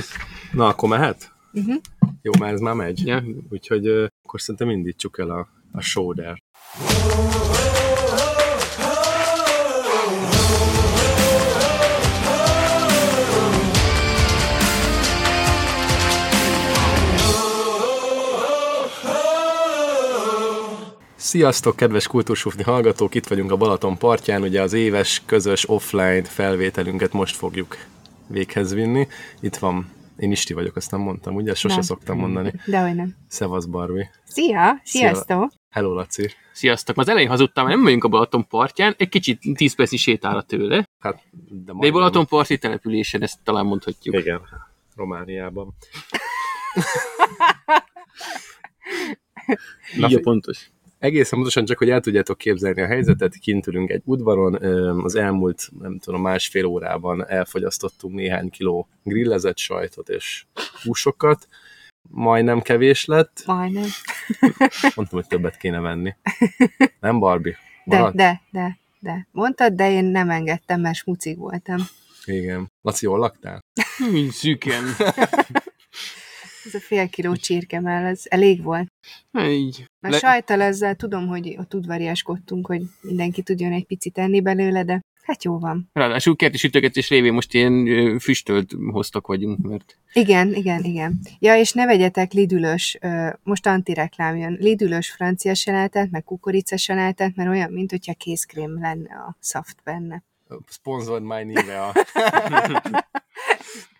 Na, akkor mehet? Uh-huh. Jó, már ez már megy. Ja. Úgyhogy uh, akkor szerintem indítsuk el a, a shoulder. Sziasztok, kedves kultúrsufni hallgatók! Itt vagyunk a Balaton partján, ugye az éves közös offline felvételünket most fogjuk véghez vinni. Itt van, én Isti vagyok, azt nem mondtam, ugye? Sose Nem. szoktam mondani. Dehogy nem. Szevasz, Barbie. Szia! Sziasztok! Hello, Laci. Sziasztok! Az elején hazudtam, nem vagyunk a Balaton partján, egy kicsit 10 percnyi sétára tőle. Hát, de, De egy. Balaton parti településen, ezt talán mondhatjuk. Igen, Romániában. Na, Így a pontos. Egészen pontosan csak, hogy el tudjátok képzelni a helyzetet, kint ülünk egy udvaron, az elmúlt, nem tudom, másfél órában elfogyasztottunk néhány kiló grillezett sajtot és húsokat, majdnem kevés lett, Majdnem. mondtam, hogy többet kéne venni. Nem, Barbie? De, de, de, de. Mondtad, de én nem engedtem, mert smucig voltam. Igen. Laci, jól laktál? Mint szűken. Ez a fél kiló csirkemell, ez elég volt. Na, így. Mert sajtal ezzel tudom, hogy ott udvariaskodtunk, hogy mindenki tudjon egy picit enni belőle, de hát jó van. Ráadásul kerti sütögetés révén most ilyen ö, füstölt hoztak vagyunk, mert Igen, igen, igen. Ja, és ne vegyetek lidülös, ö, most antireklám jön, lidülös francia salátet, meg kukoricasalátát, mert olyan, mint hogyha kézkrém lenne a szaft benne. Sponsored my Nivea.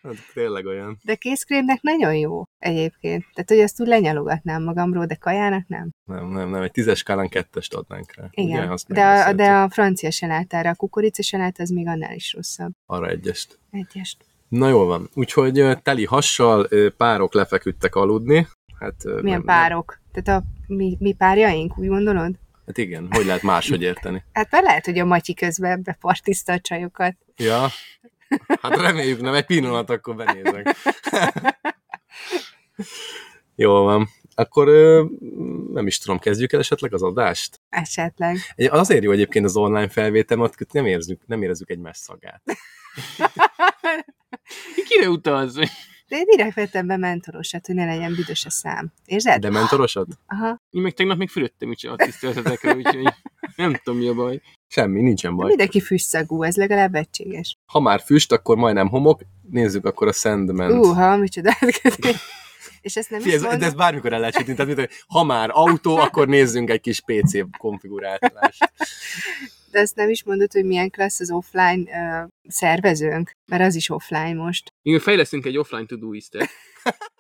hát, tényleg olyan. De kézkrémnek nagyon jó egyébként. Tehát, hogy azt úgy lenyalogatnám magamról, de kajának nem. Nem, nem, nem, egy tízes skálán kettest adnánk rá. Igen. Ugye, de, a, de a francia salátára, a kukoricasalát az még annál is rosszabb. Arra egyest. Egyest. Na jól van. Úgyhogy teli hassal párok lefeküdtek aludni. Hát, Milyen nem- párok? Tehát a mi, mi párjaink, úgy gondolod? Hát igen, hogy lehet máshogy érteni? Hát mert lehet, hogy a Matyi közben bepartiszta a csajokat. Ja, hát reméljük nem, egy pillanat, akkor benézek. Jól van. Akkor nem is tudom, kezdjük el esetleg az adást? Esetleg. Egy- Azért jó egyébként az online felvétel, mert nem érzük, nem érezzük egymás szagát. kire utalsz? De én direkt vettem be mentorosat, hogy ne legyen büdös a szám. Érzed? De mentorosat? Aha. Én meg tegnap még fülöttem is a tiszteletetekre, úgyhogy nem tudom mi a baj. Semmi, nincsen baj. Mindenki füstszagú, ez legalább egységes. Ha már füst, akkor majdnem homok. Nézzük akkor a Sandman. Uha, micsoda átkötés. És ezt nem is ez, de mondom. ez bármikor el lehet sütni. Tehát, mint, hogy ha már autó, akkor nézzünk egy kis PC konfigurálást. De ezt nem is mondod, hogy milyen klassz az offline uh, szervezőnk, mert az is offline most. Igen, fejlesztünk egy offline to-do-istet.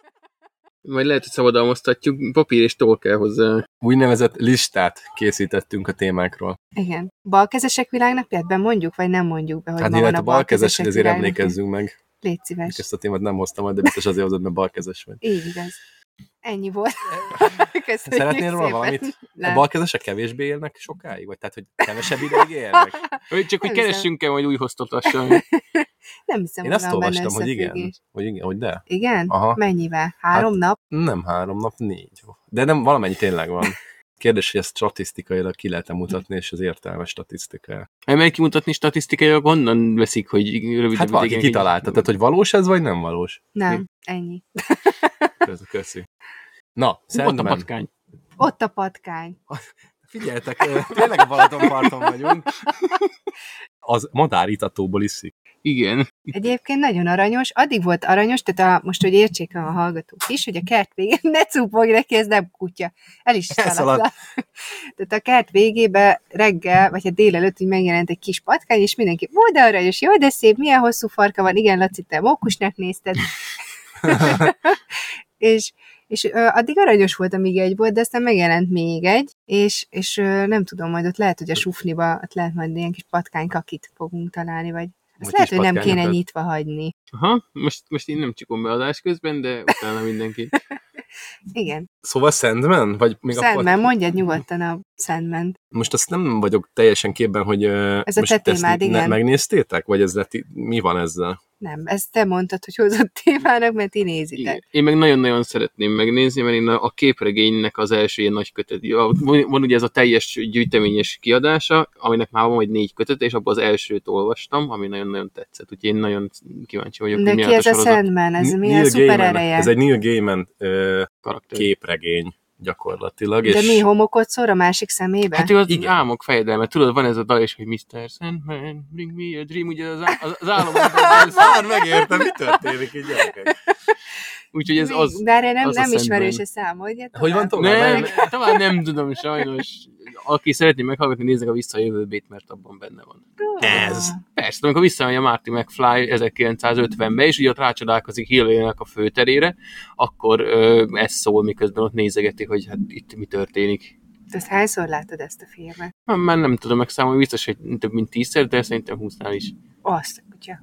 Majd lehet, hogy szabadalmaztatjuk, papír és toll kell hozzá. Úgynevezett listát készítettünk a témákról. Igen. Balkezesek világnapját bemondjuk, vagy nem mondjuk be, hogy hát ma van a a balkezes, balkezesek hogy azért világnapja? emlékezzünk meg. Légy szíves. Ezt a témát nem hoztam de biztos azért hozod, mert balkezes vagy. Így igaz. Ennyi volt. Köszönjük Szeretnél róla szépen. valamit? A Nem. balkezesek kevésbé élnek sokáig? Vagy tehát, hogy kevesebb ideig élnek? Hogy csak, hogy Nem hiszem. keressünk el majd új hostot lassan. Nem hiszem, Én azt olvastam, hogy igen. Hogy igen, hogy de. Igen? Aha. Mennyivel? Három nap? Nem három nap, négy. De nem, valamennyi tényleg van. Kérdés, hogy ezt statisztikailag ki lehet mutatni, és az értelmes statisztika. Emelj kimutatni statisztikailag, honnan veszik, hogy rövidebb Hát valaki kitalálta, tehát hogy valós ez, vagy nem valós? Nem. Ennyi. Köszi. köszi. Na, Ott a Sandman. patkány. Ott a patkány. Figyeljetek, ö, tényleg a Balatonparton vagyunk. Az madáritatóból iszik. Igen. Egyébként nagyon aranyos. Addig volt aranyos, tehát a, most, hogy értsék a hallgatók is, hogy a kert végén ne cupog neki, ez nem kutya. El is szaladt. Tehát a kert végébe reggel, vagy hát délelőtt így megjelent egy kis patkány, és mindenki, ó, de aranyos, jó, de szép, milyen hosszú farka van, igen, Laci, te mókusnak nézted. és és ö, addig aranyos volt, amíg egy volt, de aztán megjelent még egy, és, és ö, nem tudom, majd ott lehet, hogy a sufniba ott lehet majd ilyen kis patkánykakit fogunk találni, vagy azt lehet, hogy nem kéne patkányokat. nyitva hagyni. Aha, most, most én nem csikom be adás közben, de utána mindenki. Igen. Szóval Sandman? Vagy még Sandman, mondjad nyugodtan a Sandman. Most azt nem vagyok teljesen képben, hogy Ez a most te ezt témád, ne- igen. megnéztétek? Vagy ez lett, mi van ezzel? Nem, ezt te mondtad, hogy hozott témának, mert ti nézitek. Igen. Én meg nagyon-nagyon szeretném megnézni, mert én a, a képregénynek az első ilyen nagy kötet. Van, van ugye ez a teljes gyűjteményes kiadása, aminek már van egy négy kötet, és abban az elsőt olvastam, ami nagyon-nagyon tetszett. Úgyhogy én nagyon kíváncsi vagyok, De hogy mi ki ez a sorozat Sandman? Ez milyen szuper Gaiman- ereje? Ez egy Neil Gaiman ö, képregény gyakorlatilag. De és mi homokot szór a másik szemébe? Hát az. Igen. álmok fejedelme. Tudod, van ez a dal is, hogy Mr. Sandman, bring me a dream, ugye az, á- az, az álom. Már megértem, mi történik így gyerekek. Úgyhogy ez Mi? az... De erre nem, az a nem ismerős a szám, hogy Hogy van tovább? Nem, tovább nem tudom sajnos. Aki szeretné meghallgatni, nézzek a visszajövőbét, mert abban benne van. Ez. Persze, amikor visszamegy a Marty McFly 1950-be, és ugye ott rácsodálkozik Hillary-nek a főterére, akkor ö, ez szól, miközben ott nézegeti, hogy hát itt mi történik. Te hányszor látod ezt a filmet? Hát Már nem tudom megszámolni, biztos, hogy több mint tízszer, de szerintem húsznál is. Azt, kutya.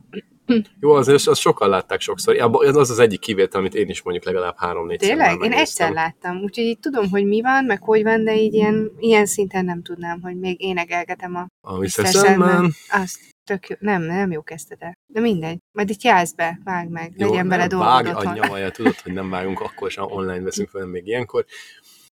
Jó, azért azt sokan látták sokszor. Ez az az egyik kivétel, amit én is mondjuk legalább három-négy Tényleg? Én egyszer láttam, úgyhogy így tudom, hogy mi van, meg hogy van, de így ilyen, ilyen szinten nem tudnám, hogy még énegelgetem a A. Sandman. Azt tök jó. Nem, nem jó kezdete. De mindegy. Majd itt játsz be, vág meg, Jó, legyen bele dolgod vág otthon. nyavaja, tudod, hogy nem vágunk, akkor sem online veszünk fel még ilyenkor.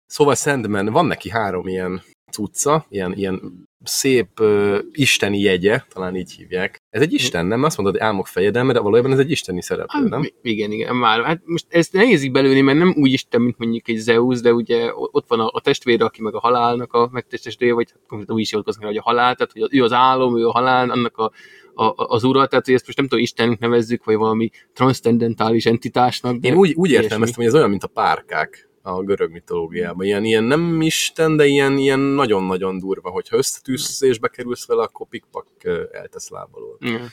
Szóval Sandman, van neki három ilyen cucca, ilyen, ilyen szép uh, isteni jegye, talán így hívják. Ez egy isten, nem? Azt mondod, hogy álmok fejedelme, de valójában ez egy isteni szereplő, nem? Ah, igen, igen, már. Hát most ezt nehéz így belőni, mert nem úgy Isten, mint mondjuk egy Zeus, de ugye ott van a, a testvére, aki meg a halálnak a megtestesítője, vagy konkrétan úgy is jól hogy a halál, tehát hogy ő az álom, ő a halál, annak a, a, az ura, tehát hogy ezt most nem tudom, Istennek nevezzük, vagy valami transzendentális entitásnak. Én úgy, úgy ilyesmi. értelmeztem, hogy ez olyan, mint a párkák a görög mitológiában. Ilyen, ilyen nem isten, de ilyen, ilyen nagyon-nagyon durva, hogyha összetűzésbe kerülsz vele, akkor pikpak eltesz lábalól. Igen.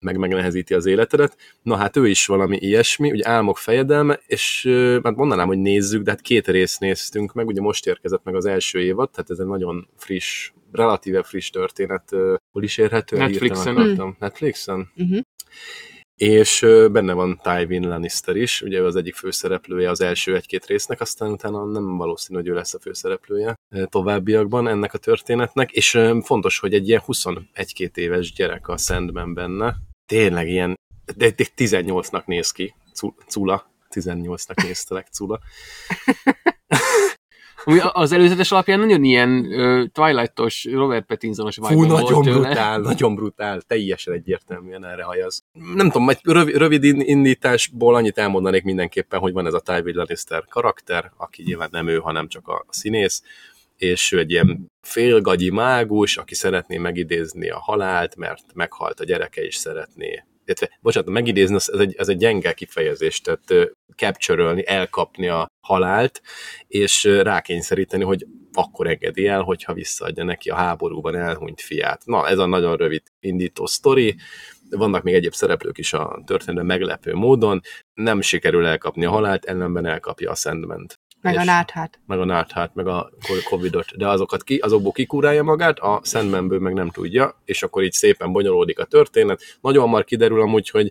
meg megnehezíti az életedet. Na hát ő is valami ilyesmi, ugye álmok fejedelme, és hát mondanám, hogy nézzük, de hát két részt néztünk meg, ugye most érkezett meg az első évad, tehát ez egy nagyon friss, relatíve friss történet, hol is érhető? Netflixen. Netflixen? Uh-huh. És benne van Tywin Lannister is, ugye ő az egyik főszereplője az első egy-két résznek, aztán utána nem valószínű, hogy ő lesz a főszereplője továbbiakban ennek a történetnek, és fontos, hogy egy ilyen 21-2 éves gyerek a Sandman benne, tényleg ilyen, de, de 18-nak néz ki, Cu- Cula, 18-nak néztelek, Cula. Ami az előzetes alapján nagyon ilyen uh, Twilight-os, Robert Pattinsonos Fú, nagyon tőle. brutál, nagyon brutál, teljesen egyértelműen erre hajaz. Nem tudom, egy rövid, rövid in- indításból annyit elmondanék mindenképpen, hogy van ez a Tywin Lannister karakter, aki nyilván nem ő, hanem csak a színész, és ő egy ilyen félgagyi mágus, aki szeretné megidézni a halált, mert meghalt a gyereke, és szeretné illetve, bocsánat, megidézni, ez egy, ez egy gyenge kifejezés, tehát capture elkapni a halált, és rákényszeríteni, hogy akkor engedi el, hogyha visszaadja neki a háborúban elhunyt fiát. Na, ez a nagyon rövid indító sztori, vannak még egyéb szereplők is a történetben meglepő módon, nem sikerül elkapni a halált, ellenben elkapja a Sandment. Meg a náthát. meg a náthát, meg a Covidot, de azokat ki, azokból kikúrálja magát, a Sandmanből meg nem tudja, és akkor így szépen bonyolódik a történet. Nagyon hamar kiderül amúgy, hogy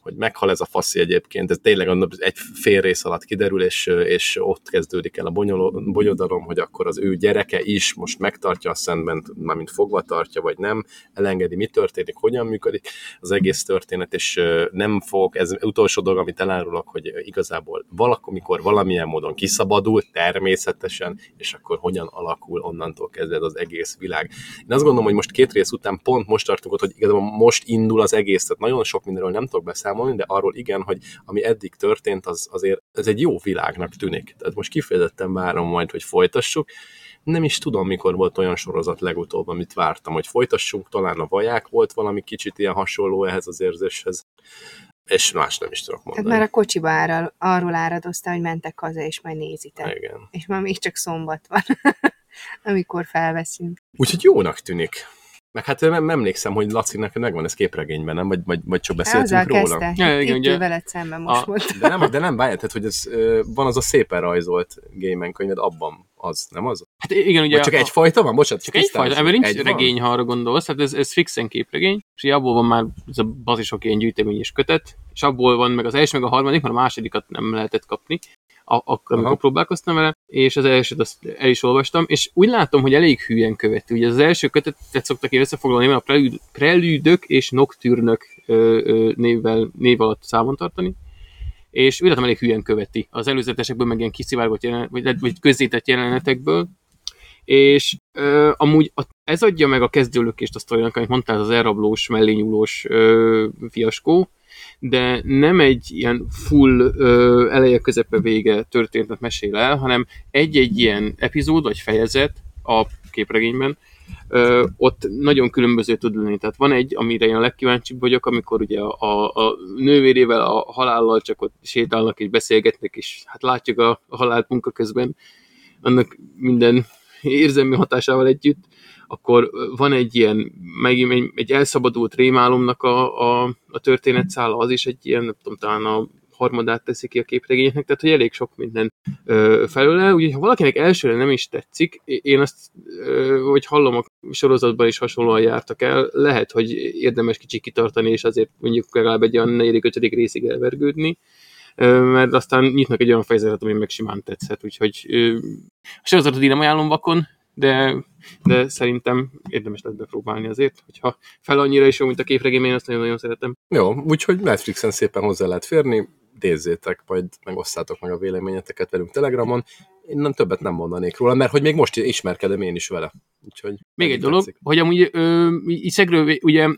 hogy meghal ez a faszi egyébként, ez tényleg egy fél rész alatt kiderül, és, és ott kezdődik el a bonyoló- bonyodalom, hogy akkor az ő gyereke is most megtartja a Sandman, mármint fogva tartja, vagy nem, elengedi, mi történik, hogyan működik az egész történet, és nem fog, ez utolsó dolog, amit elárulok, hogy igazából valakor valamilyen módon kiszabadul, természetesen, és akkor hogyan alakul onnantól kezdve ez az egész világ. Én azt gondolom, hogy most két rész után pont most tartunk ott, hogy igazából most indul az egész, tehát nagyon sok mindenről nem tudok beszámolni, de arról igen, hogy ami eddig történt, az azért ez egy jó világnak tűnik. Tehát most kifejezetten várom majd, hogy folytassuk. Nem is tudom, mikor volt olyan sorozat legutóbb, amit vártam, hogy folytassuk, talán a vaják volt valami kicsit ilyen hasonló ehhez az érzéshez, és más nem is tudok Tehát mondani. már a kocsiba áral, arról áradoztál, hogy mentek haza, és majd nézitek. Igen. És már még csak szombat van, amikor felveszünk. Úgyhogy jónak tűnik. Meg hát nem emlékszem, hogy Lacinak megvan ez képregényben, nem? Vagy, vagy, vagy csak beszéltünk róla? kezdte. Ja, igen, ugye. veled szemben most A-. De nem, de nem várjál, tehát, hogy ez, van az a szépen rajzolt Gaiman könyved, abban az, nem az? Hát igen, ugye... Vagy csak a- egyfajta van? Bocsánat, Csak egyfajta, ebben nincs Egy van? regény, ha arra gondolsz, hát ez, ez fixen képregény, és abból van már ez a bazisok ilyen gyűjtemény és kötet, és abból van meg az első, meg a harmadik, mert a másodikat nem lehetett kapni, akkor, amikor próbálkoztam vele, és az elsőt azt el is olvastam, és úgy látom, hogy elég hülyen követi. Ugye az első kötetet szoktak én összefoglalni, mert a prelüd, prelüdök és ö, névvel, név alatt számon tartani, és látom elég hülyen követi az előzetesekből, meg ilyen kiszivárgott jelenet, vagy, vagy közzétett jelenetekből, és ö, amúgy a, ez adja meg a kezdőlökést a sztorinak, amit mondtál, az elrablós, mellényúlós ö, fiaskó, de nem egy ilyen full ö, eleje, közepe, vége történetet mesél el, hanem egy-egy ilyen epizód vagy fejezet a képregényben, ö, ott nagyon különböző tud lenni. Tehát van egy, amire én a legkíváncsibb vagyok, amikor ugye a, a, a nővérével, a halállal csak ott sétálnak és beszélgetnek, és hát látjuk a, a halált munka közben, annak minden érzelmi hatásával együtt, akkor van egy ilyen, megint egy, egy elszabadult rémálomnak a, a, a történetszála, az is egy ilyen, nem tudom, talán a harmadát teszi ki a képregényeknek, tehát hogy elég sok minden ö, felőle. Úgyhogy ha valakinek elsőre nem is tetszik, én azt, ö, hogy hallom, a sorozatban is hasonlóan jártak el, lehet, hogy érdemes kicsit kitartani, és azért mondjuk legalább egy olyan negyedik, ötödik részig elvergődni, mert aztán nyitnak egy olyan fejezetet, ami meg simán tetszett, úgyhogy a sorozatot én nem ajánlom vakon, de, de szerintem érdemes lesz bepróbálni azért, hogyha fel annyira is jó, mint a képregény, én azt nagyon-nagyon szeretem. Jó, úgyhogy Netflixen szépen hozzá lehet férni, nézzétek, majd megosztátok meg a véleményeteket velünk Telegramon. Én nem többet nem mondanék róla, mert hogy még most ismerkedem én is vele. Úgyhogy Még egy dolog, tetszik. hogy amúgy ö, így szegről, ugye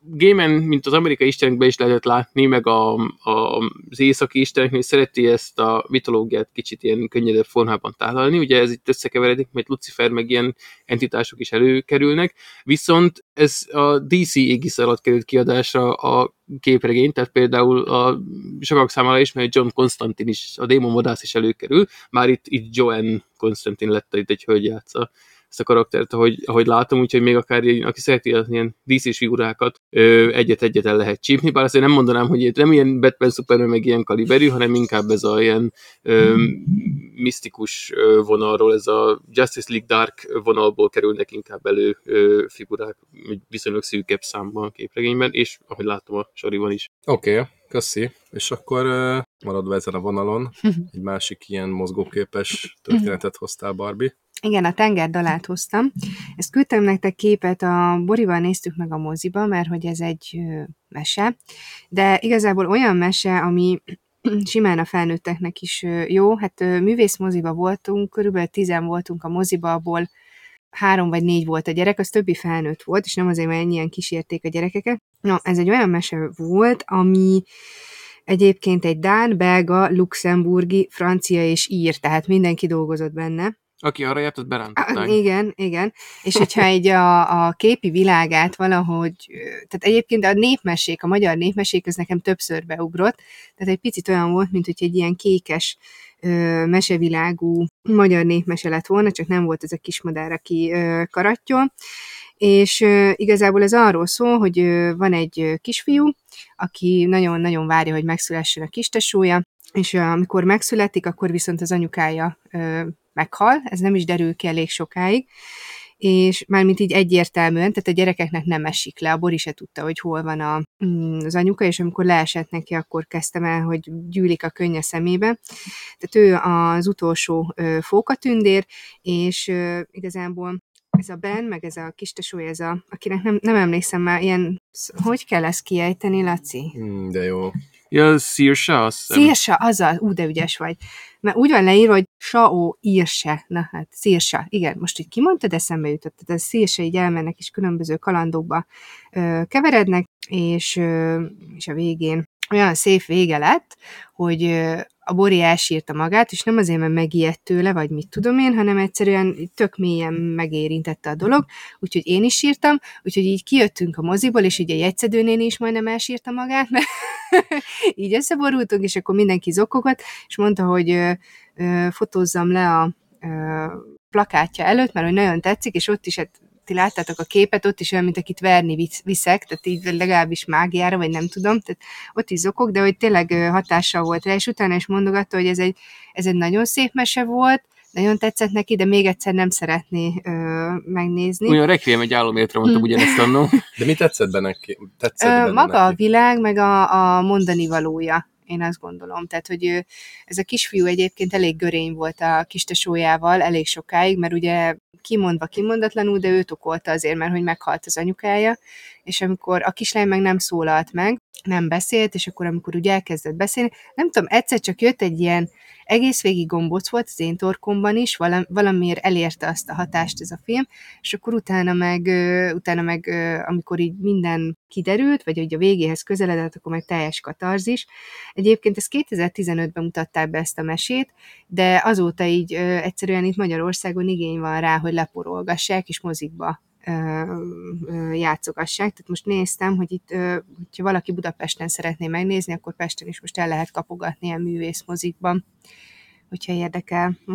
Gémen, mint az amerikai istenekben is lehetett látni, meg a, a, az északi isteneknél szereti ezt a mitológiát kicsit ilyen könnyedebb formában tálalni, ugye ez itt összekeveredik, mert Lucifer meg ilyen entitások is előkerülnek, viszont ez a DC égisz alatt került kiadásra a képregény, tehát például a sokak számára ismerő John Constantine is, a démon vadász is előkerül, már itt, itt Joanne Constantine lett itt egy hölgy játsza ezt a karaktert, ahogy, ahogy látom, úgyhogy még akár ilyen, aki szereti az ilyen DC-s figurákat, egyet-egyet el lehet csípni, bár azért nem mondanám, hogy itt nem ilyen Batman, Superman, meg ilyen kaliberű, hanem inkább ez a ilyen ö, misztikus vonalról, ez a Justice League Dark vonalból kerülnek inkább elő ö, figurák, egy viszonylag szűkebb számban a képregényben, és ahogy látom a soriban is. Oké, okay, köszi. És akkor maradva ezen a vonalon, egy másik ilyen mozgóképes történetet hoztál, Barbie. Igen, a tengerdalát hoztam. Ezt küldtem nektek képet, a Borival néztük meg a moziba, mert hogy ez egy mese, de igazából olyan mese, ami simán a felnőtteknek is jó. Hát művészmoziba voltunk, körülbelül tizen voltunk a moziba, abból három vagy négy volt a gyerek, az többi felnőtt volt, és nem azért, mert ennyien kísérték a gyerekeket. No, ez egy olyan mese volt, ami egyébként egy dán, belga, luxemburgi, francia és ír, tehát mindenki dolgozott benne. Aki arra járt, azt berántották. igen, igen. És hogyha egy a, a képi világát valahogy, tehát egyébként a népmesék, a magyar népmesék, ez nekem többször beugrott, tehát egy picit olyan volt, mint hogy egy ilyen kékes ö, mesevilágú magyar népmese lett volna, csak nem volt ez a kismadár, aki ö, karattyol. És ö, igazából ez arról szól, hogy ö, van egy ö, kisfiú, aki nagyon-nagyon várja, hogy megszülessen a kistesója, és amikor megszületik, akkor viszont az anyukája meghal, ez nem is derül ki elég sokáig, és mármint így egyértelműen, tehát a gyerekeknek nem esik le, a Bori se tudta, hogy hol van a, mm, az anyuka, és amikor leesett neki, akkor kezdtem el, hogy gyűlik a könnye szemébe. Tehát ő az utolsó fókatündér, és ö, igazából ez a Ben, meg ez a kistesója, ez a, akinek nem, nem emlékszem már, ilyen, hogy kell ezt kiejteni, Laci? Hmm, de jó. Ja, Szírsa, azt hiszem. Szírsa, azzal, ú, de ügyes vagy. Mert úgy van leírva, hogy Sao írse. Na hát, Szírsa. Igen, most így kimondtad, eszembe jutott. Tehát Szírsa így elmennek, és különböző kalandokba ö, keverednek, és, ö, és a végén olyan szép vége lett, hogy a Bori elsírta magát, és nem azért, mert megijedt tőle, vagy mit tudom én, hanem egyszerűen tök mélyen megérintette a dolog, úgyhogy én is sírtam, úgyhogy így kijöttünk a moziból, és így a jegyszedőnéni is majdnem elsírta magát, mert így összeborultunk, és akkor mindenki zokogott, és mondta, hogy ö, ö, fotózzam le a ö, plakátja előtt, mert hogy nagyon tetszik, és ott is, hát ti láttátok a képet, ott is olyan, mint akit verni visz- viszek, tehát így legalábbis mágiára, vagy nem tudom, tehát ott is zokog, de hogy tényleg hatással volt rá, és utána is mondogatta, hogy ez egy, ez egy nagyon szép mese volt, nagyon tetszett neki, de még egyszer nem szeretné ö, megnézni. Olyan Requiem egy álomértre mondtam ugyanezt annó. De mi tetszett benne? Tetszett Ö, benne maga a neki? világ, meg a, a mondani valója, én azt gondolom. Tehát, hogy ez a kisfiú egyébként elég görény volt a kistesójával elég sokáig, mert ugye kimondva kimondatlanul, de őt okolta azért, mert hogy meghalt az anyukája, és amikor a kislány meg nem szólalt meg, nem beszélt, és akkor amikor úgy elkezdett beszélni, nem tudom, egyszer csak jött egy ilyen egész végig gombóc volt az én torkomban is, valam, valamiért elérte azt a hatást ez a film, és akkor utána meg, utána meg amikor így minden kiderült, vagy hogy a végéhez közeledett, akkor meg teljes katarzis. Egyébként ezt 2015-ben mutatták be ezt a mesét, de azóta így egyszerűen itt Magyarországon igény van rá, hogy leporolgassák, és mozikba játszogassák. Tehát most néztem, hogy itt, hogyha valaki Budapesten szeretné megnézni, akkor Pesten is most el lehet kapogatni ilyen művészmozikban, hogyha érdekel ö,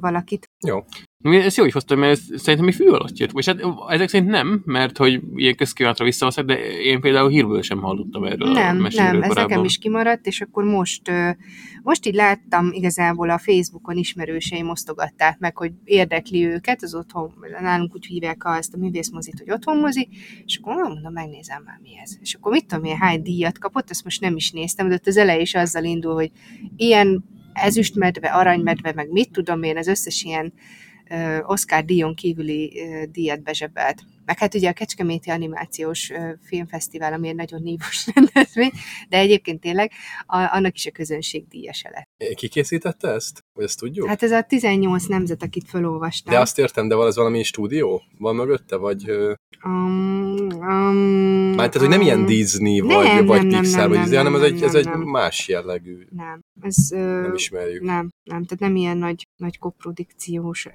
valakit. Jó. Ezt jó, hogy hoztam, mert ez szerintem mi fű alatt jött. És hát ezek szerint nem, mert hogy ilyen közkívánatra visszahozták, de én például hírből sem hallottam erről a Nem, meséről nem, ez korábban. nekem is kimaradt, és akkor most, most így láttam igazából a Facebookon ismerőseim osztogatták meg, hogy érdekli őket, az otthon, nálunk úgy hívják azt a művészmozit, hogy otthonmozi, és akkor mondom, megnézem már mi ez. És akkor mit tudom én, hány díjat kapott, azt most nem is néztem, de ott az elej is azzal indul, hogy ilyen ezüstmedve, aranymedve, meg mit tudom én, az összes ilyen Oscar díjon kívüli díjat bezsebelt. Meg hát ugye a Kecskeméti Animációs Filmfesztivál, ami egy nagyon nívós rendezvény, de egyébként tényleg a, annak is a közönség díjasa lett. Ki készítette ezt? Vagy ezt tudjuk? Hát ez a 18 nemzet, akit felolvastam. De azt értem, de van ez valami stúdió? Van mögötte? Vagy... Um, um, Már tehát, hogy nem ilyen Disney, vagy, Nem, vagy nem, nem, Pixar, nem, vagy nem, izé, hanem nem, ez egy, nem, ez egy nem. más jellegű. Nem, ez... Nem ismerjük. Nem, nem, tehát nem ilyen nagy, nagy koprodukciós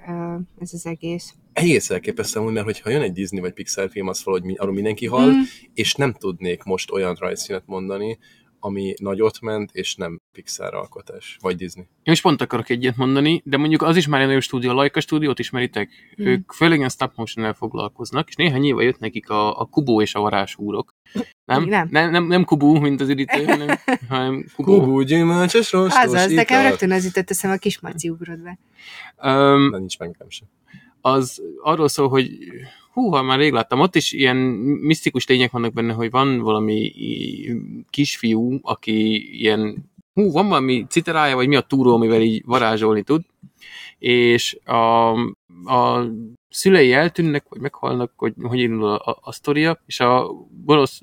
ez az egész. Egész elképesztő, amúgy, mert hogyha jön egy Disney vagy Pixar film, az valahogy mi- arról mindenki hall, Mm. és nem tudnék most olyan rajzszínet mondani, ami nagyot ment, és nem Pixar alkotás, vagy Disney. Én most pont akarok egyet mondani, de mondjuk az is már egy nagyon stúdió, a Laika stúdiót ismeritek? Hmm. Ők főleg ilyen stop motion foglalkoznak, és néhány éve jött nekik a, a Kubó és a varázsúrok. Nem? Nem. Nem, nem, nem Kubó, mint az üdítő, hanem, hanem Kubó. Kubú, gyümölcsös, rostos, Azaz, nekem ital. rögtön az jutott eszem, a kismaci ugrott be. Um, De nincs meg nekem sem. Az arról szól, hogy húha, már rég láttam, ott is ilyen misztikus lények vannak benne, hogy van valami kisfiú, aki ilyen, hú, van valami citerája, vagy mi a túró, amivel így varázsolni tud, és a, a szülei eltűnnek, vagy meghalnak, hogy hogy indul a, a sztoria, és a gonosz,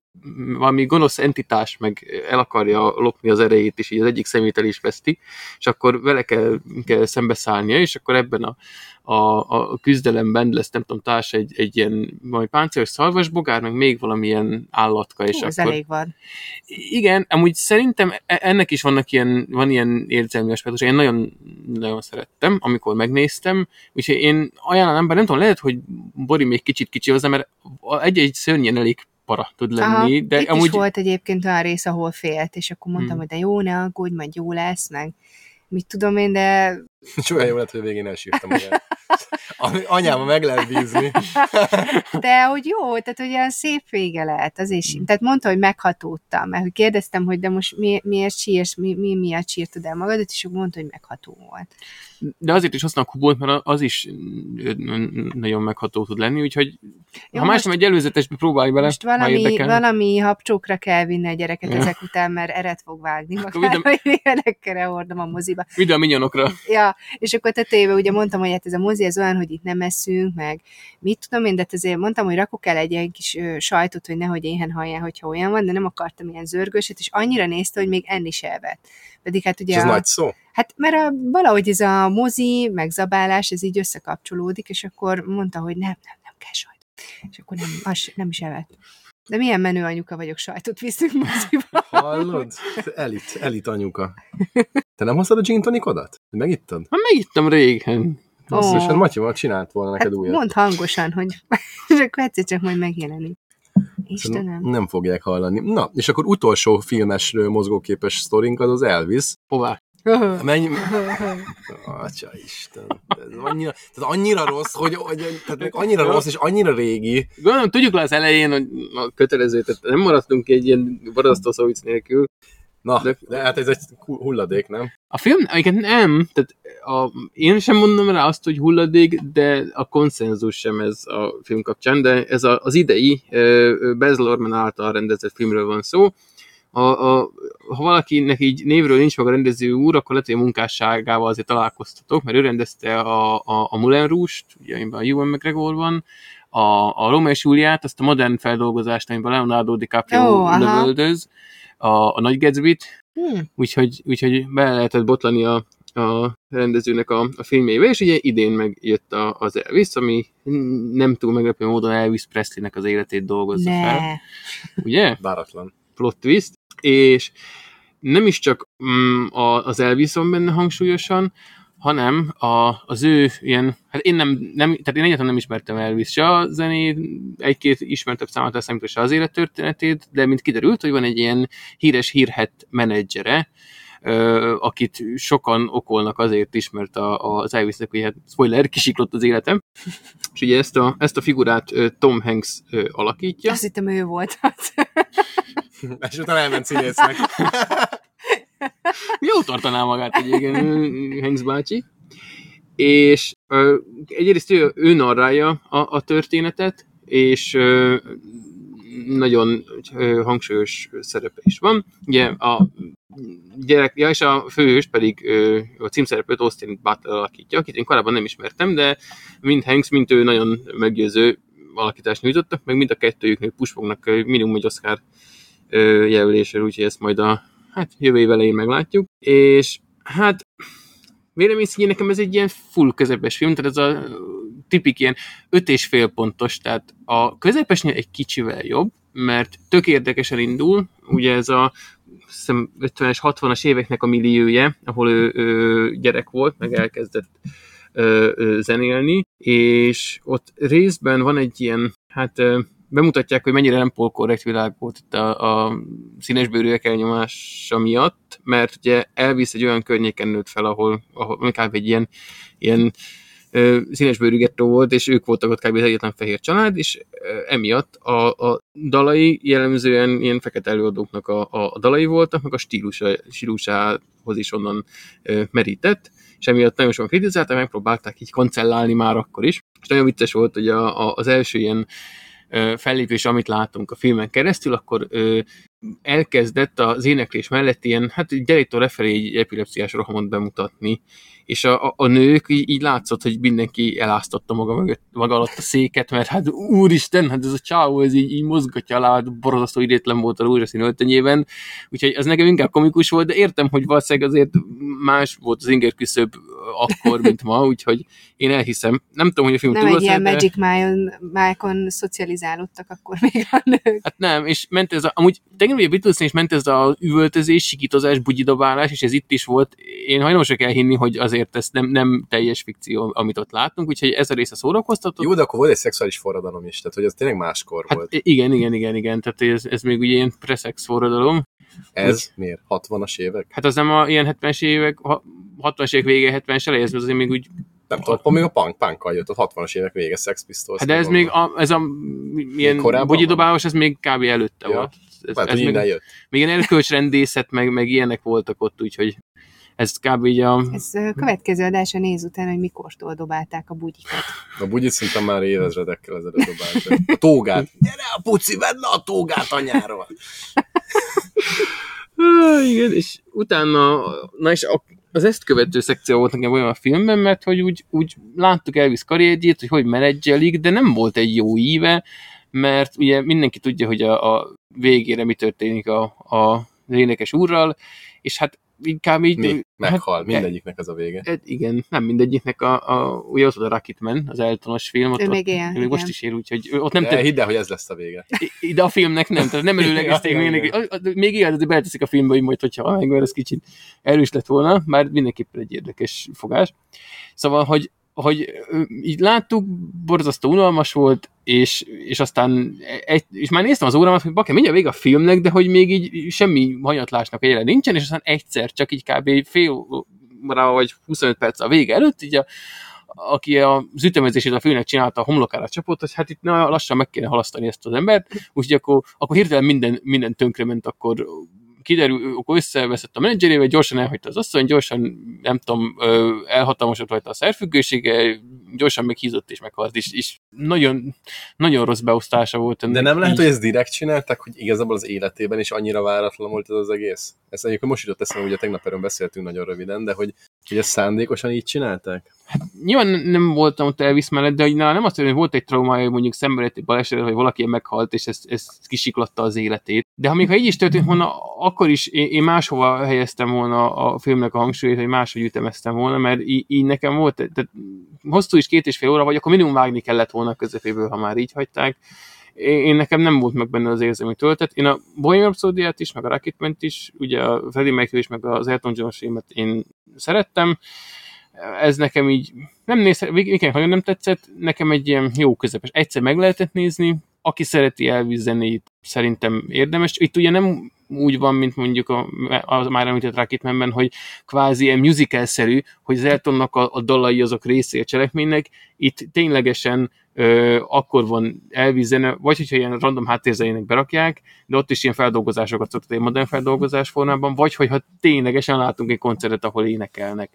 valami gonosz entitás meg el akarja lopni az erejét, és így az egyik szemét el is veszti, és akkor vele kell, kell szembeszállnia, és akkor ebben a, a, a küzdelemben lesz, nem tudom, társ egy, egy ilyen majd páncélos szarvasbogár, meg még valamilyen állatka, és Hú, ez akkor... elég van. Igen, amúgy szerintem e- ennek is vannak ilyen, van ilyen érzelmi aspektus. Én nagyon, nagyon szerettem, amikor megnéztem, úgyhogy én ajánlanám, bár nem tudom, lehet, hogy Bori még kicsit kicsi hozzá, mert egy-egy szörnyen elég para tud lenni, de Itt amúgy... is volt egyébként olyan rész, ahol félt, és akkor mondtam, Hmm. hogy de jó, ne aggódj, majd jó lesz, meg mit tudom én, de És olyan jó lett, hogy a végén elsírtam magát. Ami anyáma meg lehet bízni. De hogy jó, tehát hogy olyan szép vége lehet, az is. Tehát mondta, hogy meghatódtam, mert hogy kérdeztem, hogy de most mi, miért sírsz, mi, mi miatt sírtad el magadat, és akkor mondta, hogy megható volt. De azért is használ a kubót, mert az is mm, nagyon megható tud lenni, úgyhogy Jó, ha más nem egy előzetesbe próbálj bele, Most valami, valami hapcsókra kell vinni a gyereket Ja. ezek után, mert eret fog vágni magát, vidd hogy ilyenekre hordom a moziba. Vidd a minyonokra. Ja, és akkor tetejében ugye mondtam, hogy hát ez a mozi az olyan, hogy itt nem eszünk, meg mit tudom én, de hát azért mondtam, hogy rakok el egy ilyen kis sajtot, hogy nehogy éhen halljál, hogyha olyan van, de nem akartam ilyen zörgőset, és annyira nézte, hogy még enni se evett. Pedig hát És ugye ez a, nagy szó. Hát mert a, valahogy ez a mozi, meg zabálás, ez így összekapcsolódik, és akkor mondta, hogy nem, nem, nem kell sajt. És akkor nem, az, se- nem is evett. De milyen menő anyuka vagyok, sajtot viszünk moziba. Hallod? Elit, elit anyuka. Te nem hoztad a gin tonicodat? Megittad? Hát megittem régen. Basszus, hát Matyival csinált volna Hát neked újat. mondd hangosan, hogy és akkor egyszer csak majd megjelenik. Istenem. Nem fogják hallani. Na, és akkor utolsó filmes mozgóképes sztorink az az Elvis. Hová? Menj... Atya Isten. Ez annyira, tehát annyira rossz, hogy, hogy tehát még annyira rossz, és annyira régi. Gondolom, tudjuk le az elején, hogy a kötelező, tehát nem maradtunk egy ilyen barasztó szó nélkül. Na, De- de, hát ez egy hu- hulladék, nem? A film, igen, nem, tehát a, én sem mondom rá azt, hogy hulladék, de a konszenzus sem ez a film kapcsán, de ez a, az idei Baz Luhrmann által rendezett filmről van szó. A, a, ha valakinek így névről nincs meg a rendező úr, akkor lehet, hogy a munkásságával azért találkoztatok, mert ő rendezte a, a, a Moulin Rouge-t, ugye, amiben a Ewan McGregor van, a, a Romeo és Juliát, azt a modern feldolgozást, amiben Leonardo DiCaprio Ó, aha. A, a Nagy Gatsby-t, Hm. úgyhogy, úgyhogy be lehetett botlani a, a rendezőnek a, a filmjébe, és ugye idén megjött a, az Elvis, ami nem túl meglepő módon Elvis Presleynek az életét dolgozza fel, Ne. ugye? Váratlan. Plot twist, és nem is csak mm, a, az Elvis van benne hangsúlyosan, hanem a, az ő ilyen, hát én nem, nem tehát én egyáltalán nem ismertem Elvis se a zenét, egy-két ismertebb számát leszámítva se az élettörténetét, de mint kiderült, hogy van egy ilyen híres hírhet menedzsere, ö, akit sokan okolnak azért is, mert a, a, az Elvisnek, hogy hát spoiler, kisiklott az életem, és ugye ezt a, ezt a figurát Tom Hanks ö, alakítja. Azt hittem, ő volt az. És utána elment színésznek. Jó tartaná magát egyébként Hanks bácsi. És ö, egyrészt ő, ő narrálja a, a történetet, és ö, nagyon ö, hangsúlyos szerepe is van. Ugye a gyerek, ja, és a főhős pedig ö, a címszereplőt Austin Butler alakítja, akit én korábban nem ismertem, de mind Hanks, mint ő nagyon meggyőző alakítást nyújtottak, meg mind a kettőjüknek puspognak minimum egy Oscar ö, jelölésre, úgyhogy ezt majd a hát jövő év elején meglátjuk. És hát vélemény szintjén nekem ez egy ilyen full közepes film, tehát ez a tipik ilyen öt és fél pontos, tehát a közepesnél egy kicsivel jobb, mert tök érdekesen indul, ugye ez a hiszem 50-es, 60-as éveknek a millióje, ahol ő, ő gyerek volt, meg elkezdett ö, ö, zenélni, és ott részben van egy ilyen, hát ö, bemutatják, hogy mennyire nem polkorrekt világ volt itt a, a színesbőrűek elnyomása miatt, mert ugye Elvis egy olyan környéken nőtt fel, ahol, ahol kb. egy ilyen, ilyen színesbőrű gettó volt, és ők voltak ott kb. az egyetlen fehér család, és emiatt a, a dalai jellemzően ilyen fekete előadóknak a, a, dalai voltak, meg a stílusa, stílusához is onnan merített, és emiatt nagyon sokan kritizálták, megpróbálták így kancellálni már akkor is. És nagyon vicces volt, hogy a, a, az első ilyen fellépés, amit látunk a filmen keresztül, akkor elkezdett az éneklés mellett ilyen, hát gyerektől lefelé egy epilepsziás rohamot bemutatni, és a, a, a nők így, így látszott, hogy mindenki eláztatta maga, mögött, maga alatt a széket, mert hát úristen, hát ez a csávó, ez így, így mozgatja alá, hát borzasztó idétlen volt a rózsaszín öltönyében, úgyhogy az nekem inkább komikus volt, de értem, hogy valószínűleg azért más volt az inger küszöb akkor, mint ma, úgyhogy én elhiszem. Nem tudom, hogy a film Nem egy ilyen de... Magic Mile-on szocializálódtak akkor még a nők. Hát nem, és ment ez a, amúgy ugye beatles is ment ez a üvöltözés, sikítozás, bugyidobálás, és ez itt is volt. Én hajlamos vagyok elhinni, hogy azért ez nem, nem teljes fikció, amit ott látunk, úgyhogy ez a része szórakoztató. Jó, de akkor volt egy szexuális forradalom is, tehát hogy az tényleg máskor Hát volt. igen, igen, igen, igen, tehát ez, ez még ugye ilyen preszex forradalom. Ez miért? 60-as évek? Hát az nem a ilyen 70-es évek, ha- 60-as évek vége, 70-es eleje, ez azért még úgy, Nem tudom, akkor még a punk, punkkal jött, ott 60-as évek vége, Sex Pistols. hát de ez még, a, ez a ilyen korábban bugyidobálás, ez még kb. előtte Ja. volt. Ez, Lehet, ez még, jött. még ilyen erkölcsrendészet, meg, meg ilyenek voltak ott, úgyhogy ez kb. így a... Ez ö, következő adása néz után, hogy mikortól dobálták a bugyikat. A bugyit szerintem már évezredekkel ezelőtt dobálták. A tógát. Gyere a puci, vedd le a tógát anyáról! Igen, és utána, na és a, az ezt követő szekció volt nekem olyan a filmben, mert hogy úgy, úgy láttuk Elvis karrierjét, hogy hogy menedzselik, de nem volt egy jó íve, mert ugye mindenki tudja, hogy a, a végére mi történik a, a az énekes úrral, és hát inkább így... Mi? Meghal. Hát, Mindegyiknek az a vége. Hát igen, nem mindegyiknek a, a ugye ott volt a Rocketman, az Eltonos film, ott, Ő ott, még él, ő még igen. most is él, úgyhogy ott nem De hidd el, hogy ez lesz a vége. De a filmnek nem, tehát nem előlegezték Ja, még, még igen, de beleteszik a filmbe, hogy majd, hogyha meg, mert ez kicsit erős lett volna, már mindenképpen egy érdekes fogás. Szóval, hogy, hogy így láttuk, borzasztó unalmas volt, és, és aztán egy, és már néztem az órámat, hogy bakker, mindjárt vége a filmnek, de hogy még így semmi hanyatlásnak jelen nincsen, és aztán egyszer, csak így kb. fél óra vagy 25 perc a vége előtt, így a, aki az ütemezését a filmnek csinálta, a homlokára csapott, hogy hát itt na, lassan meg kéne halasztani ezt az embert, úgyhogy akkor, akkor hirtelen minden, minden tönkrement akkor kiderül, akkor összeveszett a menedzserével, gyorsan elhagyta az asszony, gyorsan, nem tudom, elhatalmasodott rajta a szerfüggősége, gyorsan meghízott és meghalt, és, és nagyon, nagyon rossz beosztása volt ennek. De nem lehet, így. hogy ezt direkt csinálták, hogy igazából az életében is annyira váratlan volt ez az egész? Ezt egyébként most jutott eszembe, ugye tegnap erről beszéltünk nagyon röviden, de hogy, hogy ezt szándékosan így csinálták? Nyilván nem voltam ott Elvis mellett, de nála nem azt hogy volt egy traumája, hogy mondjuk szenvedett egy balesetet, hogy valaki meghalt, és ez, ez kisiklatta az életét. De ha még ha így is történt volna, akkor is én, én máshova helyeztem volna a filmnek a hangsúlyt, hogy máshogy ütemeztem volna, mert így, így nekem volt, tehát hosszú is két és fél óra, vagy akkor minimum vágni kellett volna közepéből, ha már így hagyták. Én, én nekem nem volt meg benne az érzelmi töltet. Én a Bohemian rhapsody is, meg a Rocketman is, ugye a Freddie Mercury is, meg az Elton John filmet én szerettem. Ez nekem így nem néz, igen, nagyon nem tetszett, nekem egy ilyen jó közepes. Egyszer meg lehetett nézni, aki szereti Elvis zenét, szerintem érdemes. Itt ugye nem úgy van, mint mondjuk a, a már említett Rocketmanben, hogy kvázi ilyen musical-szerű, hogy az Eltonnak a, a dalai azok részé a cselekménynek. Itt ténylegesen ö, akkor van Elvis zene, vagy hogyha ilyen random háttérzenének berakják, de ott is ilyen feldolgozásokat szokott egy modern feldolgozás formában, vagy hogyha ténylegesen látunk egy koncertet, ahol énekelnek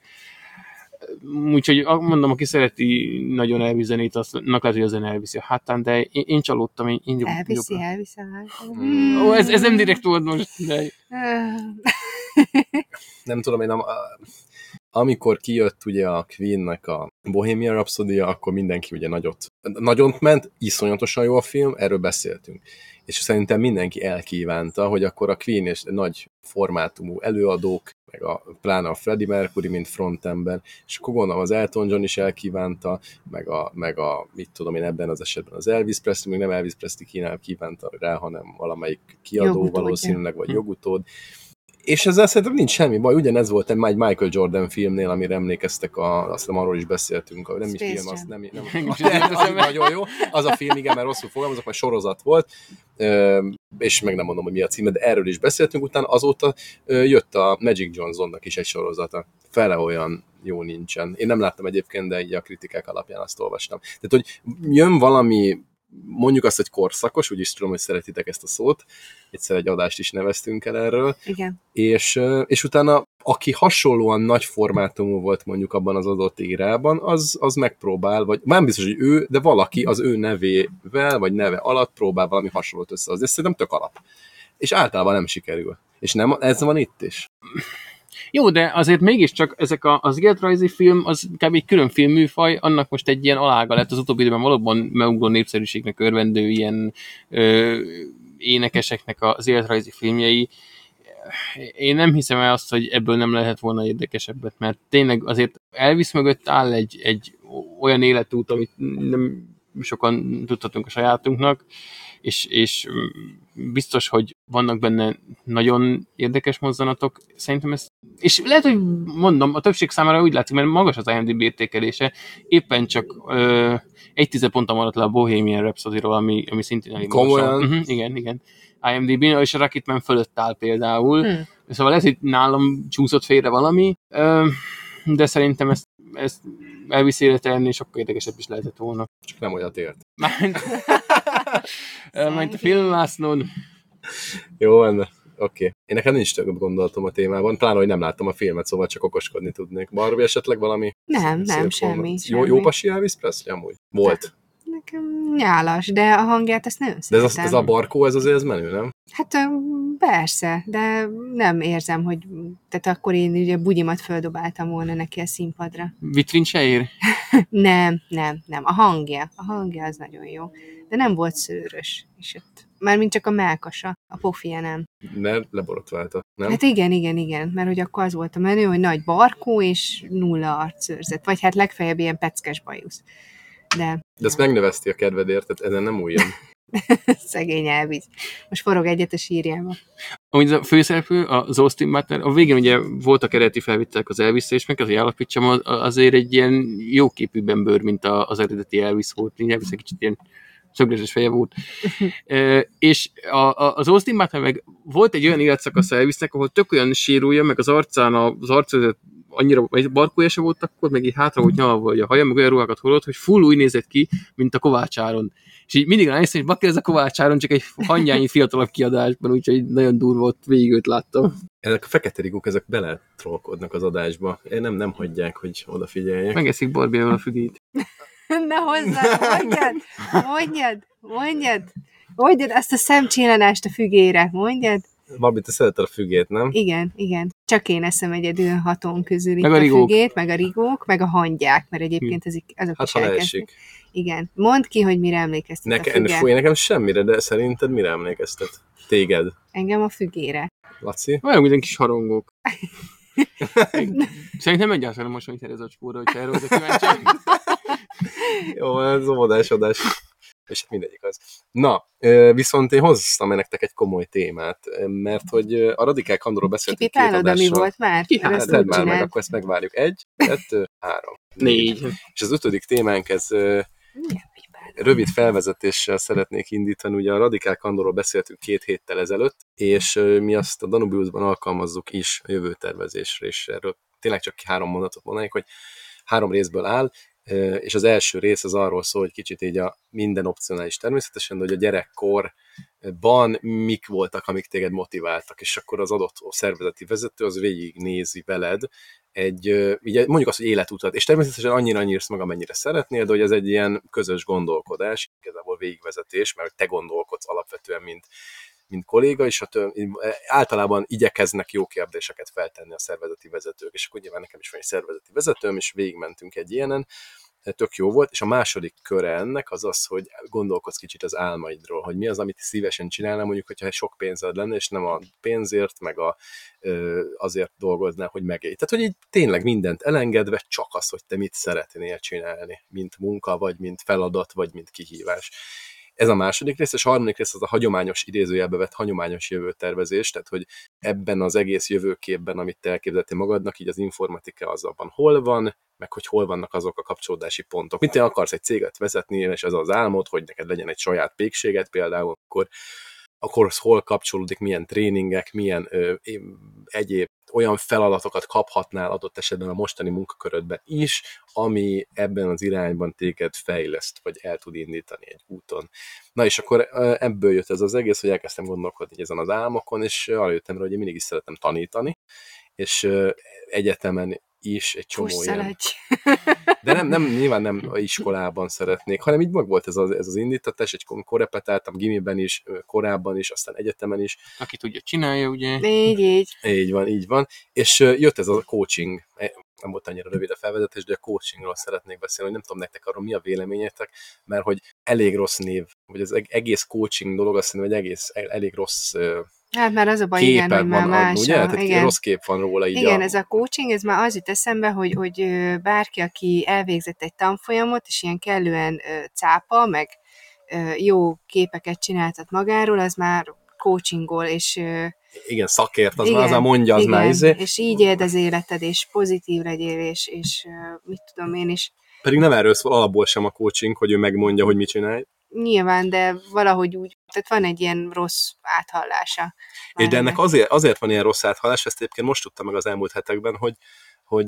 úgyhogy mondom, aki szereti nagyon Elvis zenét, aznak lehet, hogy a zene elviszi a hátán, de én, én csalódtam. Én, én elviszi, jobb... elviszi a hátán. Mm. Ó, ez, ez nem direkt volt most, de... nem tudom, én nem, amikor kijött ugye a Queennek a Bohemian Rhapsody, akkor mindenki ugye nagyot, nagyot ment, iszonyatosan jó a film, erről beszéltünk. És szerintem mindenki elkívánta, hogy akkor a Queen és nagy formátumú előadók, meg a, pláne a Freddie Mercury, mint frontember, és akkor gondolom az Elton John is elkívánta, meg a, meg a mit tudom én ebben az esetben az Elvis Presley, még nem Elvis Presley kínál kívánta rá, hanem valamelyik kiadó jogutód, valószínűleg, vagy hm. És ezzel szerintem nincs semmi baj. Ugyanez volt egy Michael Jordan filmnél, amire emlékeztek, a, azt hiszem arról is beszéltünk, nem is film, azt nem, nem, nem az nagyon jó. Az a film, igen, mert rosszul fogalmazok, mert sorozat volt, és meg nem mondom, hogy mi a címe, de erről is beszéltünk, utána azóta jött a Magic Johnsonnak is egy sorozata. Fele olyan jó nincsen. Én nem láttam egyébként, de így a kritikák alapján azt olvastam. Tehát, hogy jön valami mondjuk azt, hogy korszakos, úgyis tudom, hogy szeretitek ezt a szót, egyszer egy adást is neveztünk el erről. Igen. És, és utána, aki hasonlóan nagy formátumú volt mondjuk abban az adott érában, az, az megpróbál, vagy nem biztos, hogy ő, de valaki az ő nevével, vagy neve alatt próbál valami hasonlót összehozni. Ez szerintem tök alap. És általában nem sikerül. És nem, ez van itt is. Jó, de azért mégiscsak ezek a, az életrajzi film, az kb. egy külön filmműfaj, annak most egy ilyen alága lett az utóbbi időben valóban megugró népszerűségnek örvendő ilyen ö, énekeseknek az életrajzi filmjei. Én nem hiszem el azt, hogy ebből nem lehet volna érdekesebbet, mert tényleg azért Elvis mögött áll egy, egy olyan életút, amit nem sokan tudhatunk a sajátunknak, és, és biztos, hogy vannak benne nagyon érdekes mozzanatok. Szerintem ez... És lehet, hogy mondom, a többség számára úgy látszik, mert magas az IMDb értékelése, éppen csak ö, egy tize ponton maradt le a Bohemian rhapsody ami, ami szintén elég Komolyan? Uh-huh, igen, igen. IMDb, és a Rocketman fölött áll például. Hmm. Szóval lehet, hogy nálam csúszott félre valami, ö, de szerintem ezt, ezt elviszi sokkal érdekesebb is lehetett volna. Csak nem olyat ért. Mert a filmvásznod. Jó van, oké. Okay. Én nekem nincs több gondolatom a témában, talán, hogy nem láttam a filmet, szóval csak okoskodni tudnék. Barbie esetleg valami? Nem, nem, semmi, Jó, jó pasi Elvis Presley amúgy? Volt. Nekem nyálas, de a hangját ezt nem De ez, ez a barkó, ez azért ez menő, nem? Hát persze, de nem érzem, hogy tehát akkor én ugye bugyimat földobáltam volna neki a színpadra. Vitrin se ér? nem, nem, nem. A hangja, a hangja az nagyon jó. De nem volt szőrös. És ott, mármint csak a melkasa, a pofia nem. Ne, leborotválta, nem? Hát igen, igen, igen, mert hogy akkor az volt a menő, hogy nagy barkó és nulla arcőrzet, vagy hát legfeljebb ilyen peckes bajusz. De, De ezt megnevezti a kedvedért, tehát ezen nem újjan. Szegény Elvis. Most forog egyet a sírjába. Amúgy a főszereplő, az Austin Butler, a végén ugye voltak eredeti felvittek az elvis és meg azért állapítsam, azért egy ilyen jó képűben bőr, mint az eredeti Elvis volt. Elvis egy kicsit ilyen szögletes feje volt. e, és a, a, az Austin Butler meg volt egy olyan életszakasz Elvisnek, ahol tök olyan sírulja, meg az arcán az arcőzet annyira, egy barkója se volt akkor, meg így hátra volt nyalva, vagy a haja, meg olyan ruhákat hordott, hogy full úgy nézett ki, mint a Kovács Áron És így mindig ránéztem, és bakker ez a Kovács Áron, csak egy hangyányi fiatalabb kiadásban, úgyhogy nagyon durva ott végig őt láttam. Ezek a fekete rigók, ezek bele trollkodnak az adásba. Én nem, nem hagyják, hogy odafigyeljek. Megeszik Barbie-val a fügét. Na hozzá, mondjad, mondjad, mondjad, mondjad azt a szemcsillanást a fügére, mondjad. Babi, te szereted a fügét, nem? Igen, igen. Csak én eszem egyedül haton közül Meg a a, rigók. fügét, meg a rigók, meg a hangyák, mert egyébként ezek, azok Hát is ha elkezdtek. Igen. Mondd ki, hogy mire emlékeztet a Nekem, füge. fúj, nekem semmire, de szerinted mire emlékeztet? Téged, Engem a fügére. Laci? Olyan, mint egy kis harongók. Szerintem egyáltalán nem hasonlít erre az acskóra, hogyha erről kíváncsi. Jó, ez óvodásodás. És hát mindegyik az. Na, viszont én hoztam nektek egy komoly témát, mert hogy a radikál kandorról beszéltünk két adással. volt már? Mert hát, már meg, akkor ezt megvárjuk. Egy, kettő, három. Négy. És az ötödik témánk, ez rövid felvezetéssel szeretnék indítani. Ugye a radikál kandorról beszéltünk két héttel ezelőtt, és mi azt a Danubiusban alkalmazzuk is a jövőtervezésre, és erről tényleg csak három mondatot mondanék, hogy három részből áll, és az első rész az arról szól, hogy kicsit így a minden opcionális természetesen, de hogy a gyerekkorban mik voltak, amik téged motiváltak, és akkor az adott szervezeti vezető az végignézi veled, egy, ugye mondjuk azt, hogy életutat, és természetesen annyira nyírsz meg, amennyire szeretnél, de hogy ez egy ilyen közös gondolkodás, igazából végigvezetés, mert te gondolkodsz alapvetően, mint, mint kolléga, és hát, ö, általában igyekeznek jó kérdéseket feltenni a szervezeti vezetők, és akkor nyilván nekem is van egy szervezeti vezetőm, és végigmentünk egy ilyenen, tök jó volt, és a második köre ennek az az, hogy gondolkodsz kicsit az álmaidról, hogy mi az, amit szívesen csinálnál, mondjuk, hogyha sok pénzed lenne, és nem a pénzért, meg a, azért dolgoznál, hogy megélj. Tehát, hogy így tényleg mindent elengedve, csak az, hogy te mit szeretnél csinálni, mint munka, vagy mint feladat, vagy mint kihívás. Ez a második rész, és a harmadik rész az a hagyományos idézőjelbe vett hagyományos jövőtervezés, tehát hogy ebben az egész jövőképben, amit te elképzeltél magadnak, így az informatika az abban hol van, meg hogy hol vannak azok a kapcsolódási pontok. Mint te akarsz egy céget vezetni, és az az álmod, hogy neked legyen egy saját pékséged például, akkor akkor az hol kapcsolódik, milyen tréningek, milyen ö, egyéb olyan feladatokat kaphatnál adott esetben a mostani munkakörödben is, ami ebben az irányban téged fejleszt, vagy el tud indítani egy úton. Na és akkor ebből jött ez az egész, hogy elkezdtem gondolkodni ezen az álmokon, és arra jöttem rá, hogy én mindig is szeretem tanítani, és egyetemen is egy csomó ilyen Fusszaladj. de nem, nem, nyilván nem a iskolában szeretnék, hanem így meg volt ez az, ez az indítatás, egy amikor repetáltam gimiben is, korábban is, aztán egyetemen is, Aki tudja, csinálja, ugye. Így, így. így van, így van, és jött ez a coaching, E, nem volt annyira rövid a felvezetés, de a coachingról szeretnék beszélni, hogy nem tudom nektek arról mi a véleményetek, mert hogy elég rossz név, vagy az eg- egész coaching dolog, azt hiszem, egy egész, el- elég rossz Hát már az a baj, igen, hogy már más. ugye? a- Tehát igen. rossz kép van róla így Igen, a, ez a coaching, ez már az jut eszembe, hogy, hogy bárki, aki elvégzett egy tanfolyamot, és ilyen kellően cápa, meg jó képeket csináltat magáról, az már coachingol, és igen, szakért, az igen, már, az már mondja, az igen, már izé, és így éld az életed, és pozitív legyél, és, és mit tudom én is, pedig nem erről szól alapból sem a coaching, hogy ő megmondja, hogy mit csinálj, nyilván, de valahogy úgy, tehát van egy ilyen rossz áthallása. És de ennek azért, azért van ilyen rossz áthallás, ezt egyébként most tudtam meg az elmúlt hetekben, hogy, hogy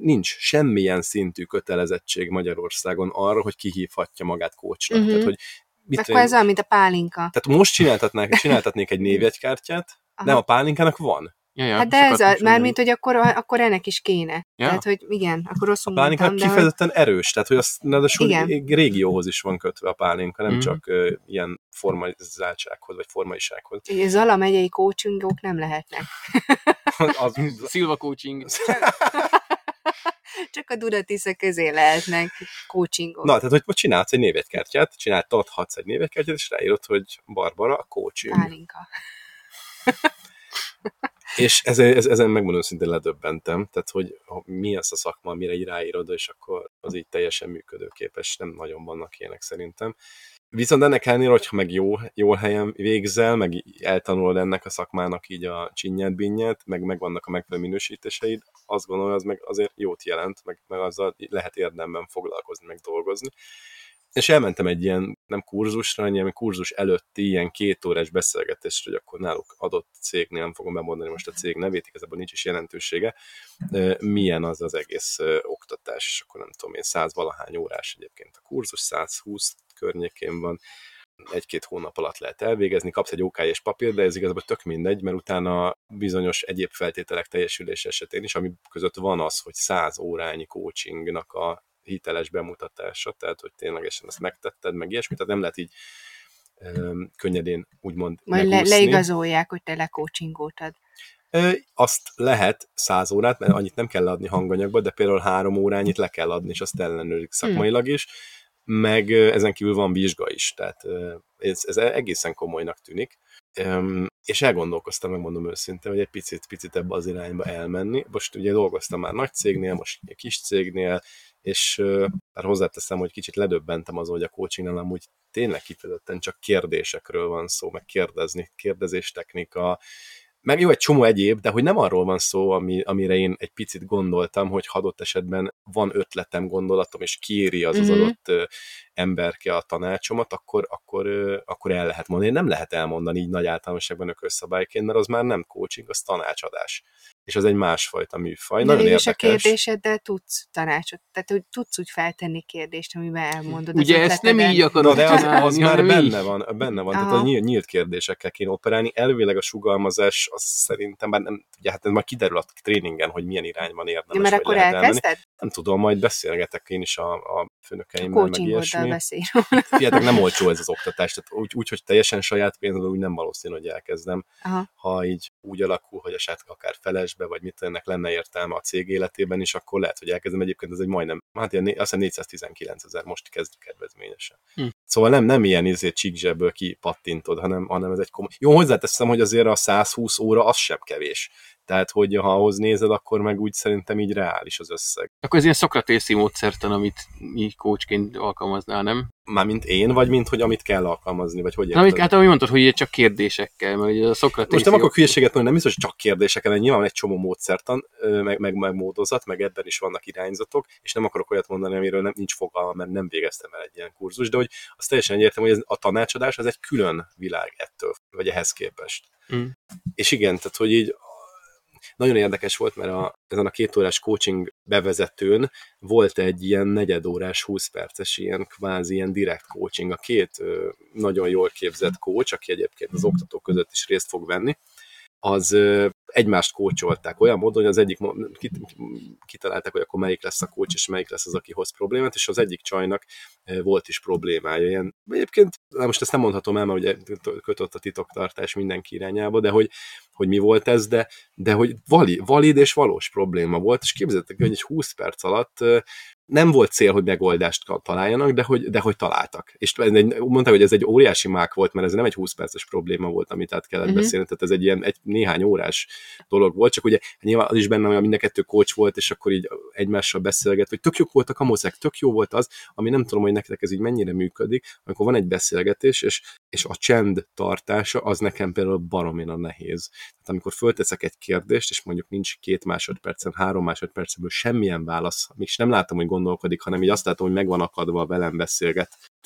nincs semmilyen szintű kötelezettség Magyarországon arra, hogy kihívhatja magát coachnak. Mhm. Tehát, hogy mit Akkor én- ez olyan, mint a pálinka. tehát most csináltatnák, csináltatnék egy névjegykártyát, Aha. nem a pálinkának van. Ja, ja, Hát de ez a, most mármint, hogy akkor, akkor ennek is kéne. Ja. Tehát, hogy igen, akkor A rosszul pálinkának mondtam, de hogy, kifejezetten erős, tehát hogy azt ráadásul régióhoz is van kötve a pálinka, nem Mhm. csak ö, ilyen formalizáltsághoz, vagy formaisághoz. a Zala megyei coachingok nem lehetnek. Az, Szilva coaching. Csak a Dudatisza közé lehetnek coachingok. Na, tehát, hogy csinálsz egy névjegykártyát, csináltathatsz egy névjegykártyát, és ráírod, hogy Barbara a coaching. Pálinka. És ezen, ez- ezen megmondom szintén ledöbbentem, tehát hogy mi az a szakma, amire így ráírod, és akkor az így teljesen működőképes, nem nagyon vannak ilyenek szerintem. Viszont ennek ellenére, hogyha meg jó, jó helyen végzel, meg eltanulod ennek a szakmának így a csinyát, binnyát, meg megvannak a megfelelő minősítéseid, azt gondolom, az meg azért jót jelent, meg, meg azzal lehet érdemben foglalkozni, meg dolgozni. És elmentem egy ilyen, nem kurzusra, hanem ilyen kurzus előtti ilyen két órás beszélgetésre, hogy akkor náluk adott cégnél, nem fogom bemondani most a cég nevét, igazából nincs is jelentősége, milyen az az egész oktatás, és akkor nem tudom én, száz valahány órás egyébként a kurzus, 120 környékén van, egy-két hónap alatt lehet elvégezni, kapsz egy OK és papír, de ez igazából tök mindegy, mert utána bizonyos egyéb feltételek teljesülés esetén is, ami között van az, hogy 100 órányi coachingnak a hiteles bemutatása, tehát hogy ténylegesen ezt megtetted, meg ilyesmit, tehát nem lehet így öm, könnyedén úgymond Majd le, leigazolják, hogy te lecoachingoltad. Azt lehet száz órát, mert annyit nem kell adni hanganyagba, de például három órányit le kell adni, és azt ellenőrik hm. szakmailag is, meg ezen kívül van vizsga is, tehát ez, ez egészen komolynak tűnik. És elgondolkoztam, megmondom őszintén, hogy egy picit, picit ebbe az irányba elmenni. Most ugye dolgoztam már nagy cégnél, most egy kis cégnél, és már hozzáteszem, hogy kicsit ledöbbentem azon, hogy a coachingnál amúgy tényleg kifejezetten csak kérdésekről van szó, meg kérdezni, kérdezéstechnika, meg jó, egy csomó egyéb, de hogy nem arról van szó, ami, amire én egy picit gondoltam, hogy adott esetben van ötletem, gondolatom, és kéri az mm-hmm. az adott ö, emberke a tanácsomat, akkor, akkor, akkor el lehet mondani. Nem lehet elmondani így nagy általánosságban ökösszabályként, mert az már nem coaching, az tanácsadás és az egy másfajta műfaj. De Nagyon érdekes. a kérdéseddel tudsz tanácsot, tehát hogy tudsz úgy feltenni kérdést, amiben elmondod Ugye ezt nem így akarod de az, az már benne van, benne van, Aha. tehát a nyílt, nyílt kérdésekkel kéne operálni. Elvileg a sugalmazás, az szerintem, bár nem, ugye hát ez majd kiderül a tréningen, hogy milyen irányban érdemes. Ja, mert akkor elkezdted? Nem tudom, majd beszélgetek én is a, a főnökeimmel, meg ilyesmi. beszél. Fiatok, nem olcsó ez az oktatás, tehát úgy, úgy hogy teljesen saját pénzből, úgy nem valószínű, hogy elkezdem. Aha. Ha így úgy alakul, hogy esetleg akár felesbe, vagy mit ennek lenne értelme a cég életében is, akkor lehet, hogy elkezdem. Egyébként ez egy majdnem, hát ilyen, azt hiszem 419 ezer most kezd kedvezményesen. Hm. Szóval nem, nem ilyen izé csíkzsebből kipattintod, hanem, hanem ez egy komoly. Jó, hozzáteszem, hogy azért a 120 óra az sem kevés. Tehát, hogy ha ahhoz nézed, akkor meg úgy szerintem így reális az összeg. Akkor ez ilyen szokratészi módszertan, amit mi coachként alkalmaznál, nem? Mármint én, vagy mint hogy amit kell alkalmazni, vagy hogy érted? Amit, hát ahogy mondtad, hogy csak kérdésekkel, mert ugye a szokratészi... Most nem akarok hülyeséget mondani, nem biztos, hogy csak kérdésekkel, mert nyilván van egy csomó módszertan, meg, meg, meg módozat, meg ebben is vannak irányzatok, és nem akarok olyat mondani, amiről nem, nincs fogalma, mert nem végeztem el egy ilyen kurzus, de hogy az teljesen egyértelmű, hogy ez, a tanácsadás az egy külön világ ettől, vagy ehhez képest. Mm. És igen, tehát hogy így nagyon érdekes volt, mert a, ezen a két órás coaching bevezetőn volt egy ilyen negyedórás, 20 perces ilyen kvázi ilyen direkt coaching. A két ö, nagyon jól képzett coach, aki egyébként az oktatók között is részt fog venni, az egymást kócsolták olyan módon, hogy az egyik kitalálták, hogy akkor melyik lesz a kócs, és melyik lesz az, aki hoz problémát, és az egyik csajnak volt is problémája. Ilyen, egyébként, most ezt nem mondhatom el, mert ugye kötött a titoktartás mindenki irányába, de hogy, hogy mi volt ez, de, de hogy valid, valid és valós probléma volt, és képzeljétek, hogy egy 20 perc alatt nem volt cél, hogy megoldást találjanak, de hogy, de hogy találtak. És mondták, hogy ez egy óriási mák volt, mert ez nem egy 20 perces probléma volt, amit át kellett uh-huh. beszélni, tehát ez egy ilyen egy, néhány órás dolog volt, csak ugye nyilván az is benne, hogy mind a kettő coach volt, és akkor így egymással beszélget, hogy tök jók voltak a mozek, tök jó volt az, ami nem tudom, hogy nektek ez így mennyire működik, amikor van egy beszélgetés, és, és a csend tartása, az nekem például baromira nehéz. Tehát amikor fölteszek egy kérdést, és mondjuk nincs két másodpercen, három másodpercből semmilyen válasz, és nem látom, hogy gondolkodik, hanem így azt látom, hogy megvan akadva a velem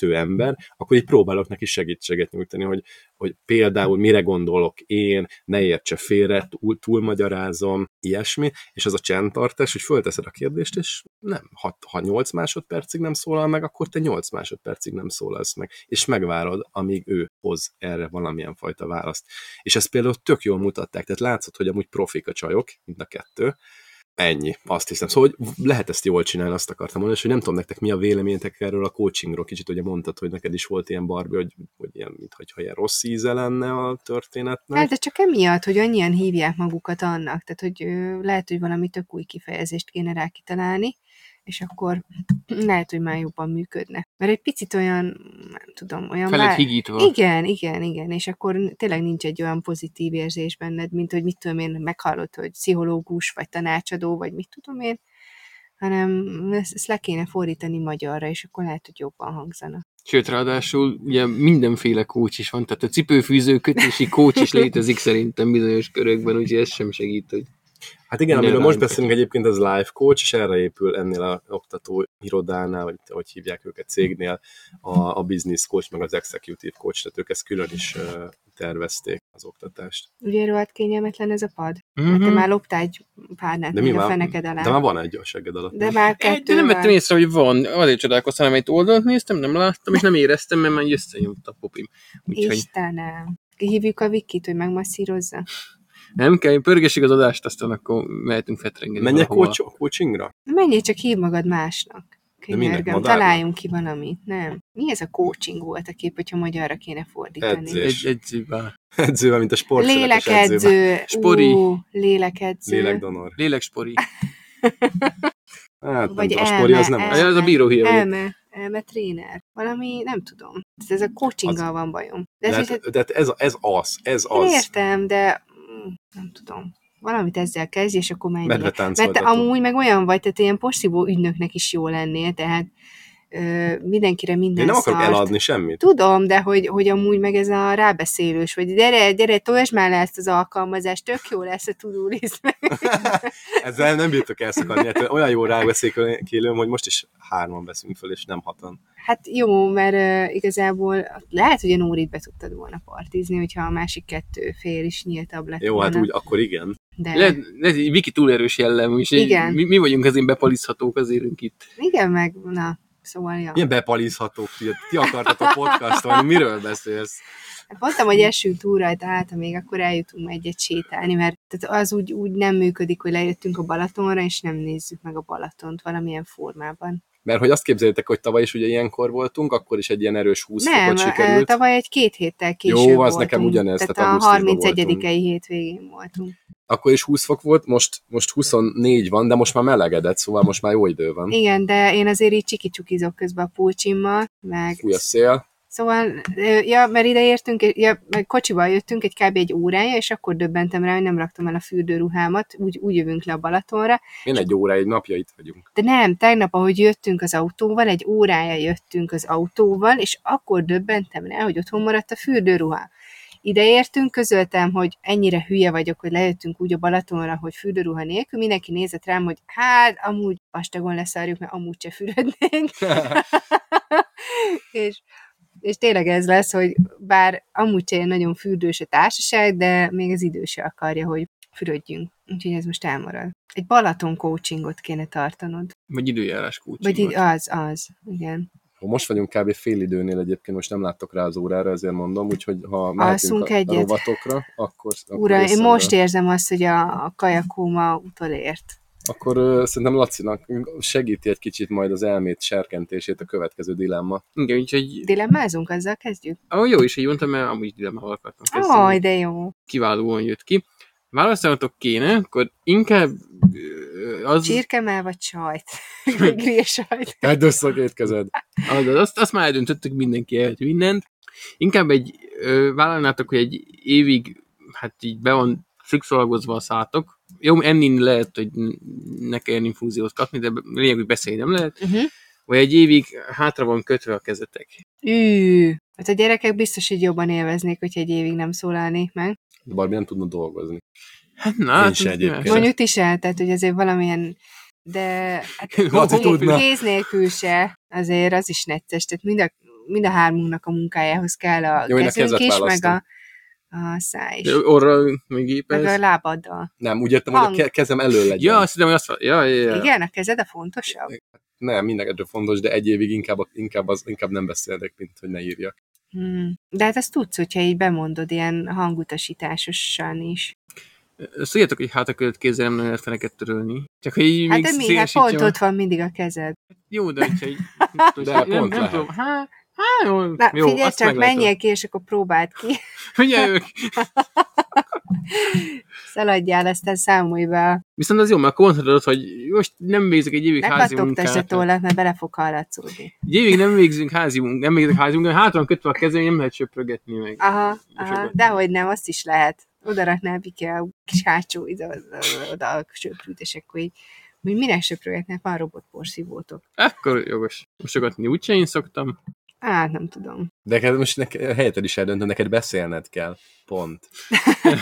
beszélgető ember, akkor így próbálok neki segítséget nyújtani, hogy, hogy például mire gondolok én, ne értse félre, túl, túlmagyarázom, ilyesmi, és az a csendtartás, hogy fölteszed a kérdést, és nem, ha, ha 8 másodpercig nem szólal meg, akkor te 8 másodpercig nem szólalsz meg, és megvárod, amíg ő hoz erre valamilyen fajta választ. És ezt például tök jól mutatták, tehát látszott, hogy amúgy profik a csajok, mind a kettő, Ennyi, azt hiszem. Szóval hogy lehet ezt jól csinálni, azt akartam mondani, és hogy nem tudom nektek mi a véleményetek erről a coachingról. Kicsit ugye mondtad, hogy neked is volt ilyen barbi, hogy, hogy ilyen, mintha ilyen rossz íze lenne a történetnek. Hát, de csak emiatt, hogy annyian hívják magukat annak, tehát hogy lehet, hogy valami tök új kifejezést kéne rá kitalálni, és akkor lehet, hogy már jobban működne. Mert egy picit olyan, nem tudom, olyan... Felett higítva. Igen, igen, igen, és akkor tényleg nincs egy olyan pozitív érzés benned, mint hogy mit tudom én, meghallott, hogy pszichológus, vagy tanácsadó, vagy mit tudom én, hanem ezt le kéne fordítani magyarra, és akkor lehet, hogy jobban hangzana. Sőt, ráadásul ugye mindenféle kócs is van, tehát a cipőfűző kötési kócs is létezik szerintem bizonyos körökben, úgyhogy ez sem segít, hogy Hát igen, Minden amiről most beszélünk egyébként, az life coach, és erre épül ennél a oktató irodánál, vagy hogy hívják őket cégnél, a, a business coach, meg az executive coach, tehát ők ezt külön is tervezték az oktatást. Ugye rohadt kényelmetlen ez a pad? Hát te Mhm. már loptál egy párnát De mi a már, feneked alá. de már van egy a segged alatt. De már Egy, kettő nem vettem észre, hogy van. Azért csodálkoztam, mert egy oldalt néztem, nem láttam, és nem éreztem, mert már így összenyomta a popim. Úgyhogy Istenem. Hívjuk a Vikit, hogy megmasszírozza. Nem kell, pörgessük az adást, aztán akkor mehetünk fetrengeni. Menjek valahova. coach, coachingra? Menjél csak hív magad másnak. Könyörgöm, találjunk ki valamit. Nem. Mi ez a coaching volt a kép, hogyha magyarra kéne fordítani? Edzés. Egy, edzővel. Edzővel, mint a edzővel. Lélekedző. Spori. Ú, lélekedző. Lélekdonor. Lélekspori. Hát Vagy nem tudom, a elme, spori az nem elme. az. A bíró vagyok. Elme, elme tréner. Valami, nem tudom. Ez a coachinggal van bajom. De De, ez, hát, de hát ez, ez az, ez Én az. értem, de nem tudom. Valamit ezzel kezdj, és akkor menj. Mert amúgy meg olyan vagy, tehát ilyen porszívó ügynöknek is jó lennél, tehát mindenkire minden Én nem akarok szart. eladni semmit. Tudom, de hogy, hogy amúgy meg ez a rábeszélős, vagy gyere, gyere, tolsd már le ezt az alkalmazást, tök jó lesz a to Ezzel nem bírtok elszakadni. Hát olyan jó rábeszélőm, hogy most is hárman veszünk föl, és nem hatan. Hát jó, mert uh, igazából lehet, hogy a Nórit be tudtad volna partizni, hogyha a másik kettő fél is nyíltabb lett Jó, hát volna. úgy, akkor igen. De Lehet, lehet, Viki túl erős jellem, és Igen. mi, mi, vagyunk azért bepalizhatók az élünk itt. igen, meg, na, szóval, ja. Milyen bepalizhatók ti, ti akartatok podcaston, miről beszélsz? Hát Mondtam, hogy esünk túl rajta, hát még akkor eljutunk egyet sétálni, mert tehát az úgy, úgy nem működik, hogy lejöttünk a Balatonra, és nem nézzük meg a Balatont valamilyen formában. Mert hogy azt képzeljétek, hogy tavaly is ugye ilyenkor voltunk, akkor is egy ilyen erős 20 nem, fokot sikerült. tavaly egy két héttel később Jó, az voltunk. nekem ugyanez, Tehát, tehát a augusztusban 31-i voltunk. hétvégén voltunk. Akkor is 20 fok volt, most, most 24 van, de most már melegedett, szóval most már jó idő van. Igen, de én azért így csikicsukizok közben a pulcsimmal, meg Fúj a szél. Szóval, ja, mert ide értünk, ja, kocsival jöttünk egy kb. egy órája, és akkor döbbentem rá, hogy nem raktam el a fürdőruhámat, úgy, úgy jövünk le a Balatonra. Én egy óra, egy napja itt vagyunk. De nem, tegnap, ahogy jöttünk az autóval, egy órája jöttünk az autóval, és akkor döbbentem rá, hogy otthon maradt a fürdőruha. Ide értünk, közöltem, hogy ennyire hülye vagyok, hogy lejöttünk úgy a Balatonra, hogy fürdőruha nélkül. Mindenki nézett rám, hogy hát, amúgy vastagon leszarjuk, mert amúgy se fürödnénk. és, és tényleg ez lesz, hogy bár amúgy se ilyen nagyon fürdős a társaság, de még az idő se akarja, hogy fürödjünk. Úgyhogy ez most elmarad. Egy Balaton coachingot kéne tartanod. Vagy időjárás coaching. Vagy így, az, az, igen. Most vagyunk kb. fél időnél egyébként, most nem láttok rá az órára, ezért mondom, úgyhogy ha mehetünk a, a egyet. rovatokra, akkor, akkor, Ura, én most érzem azt, hogy a, a kajakóma utolért. Akkor uh, szerintem Lacinak segíti egy kicsit majd az elmét serkentését a következő dilemma. Igen, úgyhogy Dilemmázunk, azzal kezdjük? ah, jó is, hogy mondtam, mert amúgy dilemmával akartam kezdeni. Aj, de jó. Kiválóan jött ki. Választanatok kéne, akkor inkább az, Csirkemel vagy sajt? Vagy grillsajt? Tedd össze a két kezed. az, azt, azt már eldöntöttük, mindenki ehet mindent. Inkább egy, ö, vállalnátok, hogy egy évig, hát így be van szükszolgozva a szátok. Jó, enni lehet, hogy ne kelljen infúziót kapni, de lényeg, hogy beszélni nem lehet. Uh-huh. Vagy egy évig hátra van kötve a kezetek. Ű, hát a gyerekek biztos, hogy jobban élveznék, hogy egy évig nem szólalnék meg. De Barbie nem tudna dolgozni. Hát na, Én hát, se egyébként. Mondjuk ti se, tehát hogy azért valamilyen, de hát Laci tudna. kéz nélkül se, azért az is necces, tehát mind a, mind a hármunknak a munkájához kell a Jó, kezünk kezet is, meg a, a száj is, orra, meg meg a lábaddal. Nem, úgy értem, hogy a Hang. ke- kezem elő legyen. Ja, azt hiszem, hogy azt ja, ja, ja. Igen, a kezed a fontosabb? Nem, mindenkettő fontos, de egy évig inkább, inkább, az, inkább nem beszélek, mint hogy ne írjak. Hmm. De hát ezt tudsz, hogyha így bemondod ilyen hangutasításosan is. Azt tudjátok, hogy háta között kézzel nem lehet feneket törölni. Csak hogy így Hát még de mi? Hát pont ott van mindig a kezed. Jó, de hogyha így... De nem, pont nem lehet. tudom. Hát, hát jó, Na, jó, figyelj azt csak, menjél ki, és akkor próbáld ki. Figyelj, Szaladjál, aztán számolj be. Viszont az jó, mert akkor mondhatod, hogy most nem végzek egy évig Ne házi kattogtasd a munkát. tollat, mert bele fog hallatszódni. Egy évig nem végzünk házi munkát, nem végzek házi munkát, hátra kötve a kezem, nem lehet söprögetni meg. Aha, aha, dehogy nem, azt is lehet. Oda raknál Viki a kis hátsó ide, oda, oda a söprűt, és akkor így, hogy minek söprögetnek, van robotporszívótok. Akkor jogos. Mosogatni úgyse én szoktam. Á, nem tudom. De neked most neked, helyetted is eldöntöd, neked beszélned kell. Pont.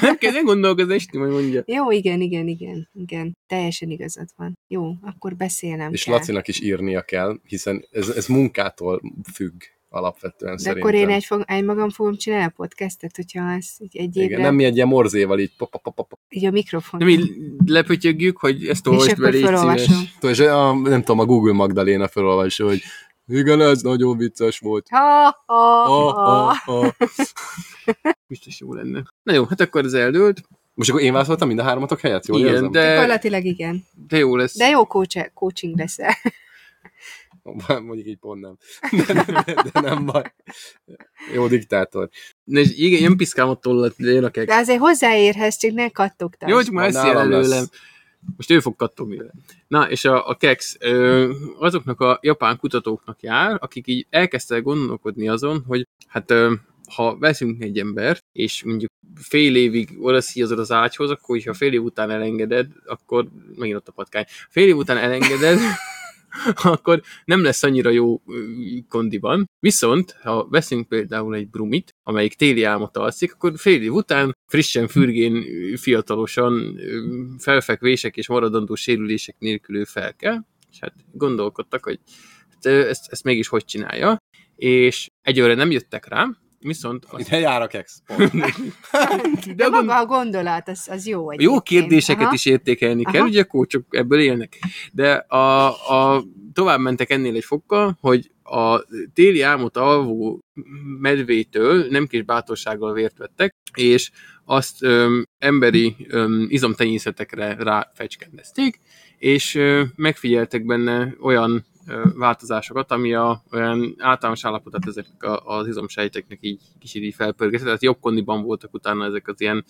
Nem kell nem gondolkozni, Esti majd mondja. Jó, igen, igen, igen, igen. Teljesen igazad van. Jó, akkor beszélnem És kell. Lacinak is írnia kell, hiszen ez, ez munkától függ alapvetően De szerintem. akkor én egy, fog, egy magam fogom csinálni a podcastet, hogyha ez így egy évre, Igen, nem mi egy ilyen morzéval így pop, pop, pop, pop. így a mikrofon. Nem így lepötyögjük, hogy ezt és olvasd be, légy szíves. És a, nem tudom, a Google Magdaléna felolvasja, hogy igen, ez nagyon vicces volt. Ha, ha, Ha, ha, ha. Biztos jó lenne. Na jó, hát akkor ez eldőlt. Most akkor én válaszoltam mind a hármatok helyett, jól Igen, érzem? de, Gyakorlatilag igen. de jó lesz. De jó coach, coaching leszel. Mondjuk így pont nem. De, de, de nem baj. Jó diktátor. Ne, igen, nem piszkálom a tollat, de jön a kek. De azért hozzáérhez, csak ne kattogtál. Jó, hogy már ezt nálam lesz. Most ő fog kattogni vele. Na, és a, a kex ö, azoknak a japán kutatóknak jár, akik így elkezdtek gondolkodni azon, hogy hát ö, ha veszünk egy embert, és mondjuk fél évig oda az ágyhoz, akkor hogyha fél év után elengeded, akkor megint ott a patkány. Fél év után elengeded, akkor nem lesz annyira jó kondiban. Viszont, ha veszünk például egy brumit, amelyik téli álmot alszik, akkor fél év után frissen, fürgén, fiatalosan, felfekvések és maradandó sérülések nélkül ő fel kell, és hát gondolkodtak, hogy hát, ezt, ezt mégis hogy csinálja, és egyőre nem jöttek rá, viszont az, jár a kex. Pont. De, de maga a gondolat, az, az jó egyébként. jó kérdéseket Aha. is értékelni kell, Aha. ugye a kócsok ebből élnek. De a, a, tovább mentek ennél egy fokkal, hogy a téli álmot alvó medvétől nem kis bátorsággal vért vettek, és azt öm, emberi öm, izomtenyészetekre ráfecskendezték, és ö, megfigyeltek benne olyan változásokat, ami a olyan általános állapotát ezeknek a, az izomsejteknek így kicsit így felpörgetett, tehát jobb kondiban voltak utána ezek az ilyen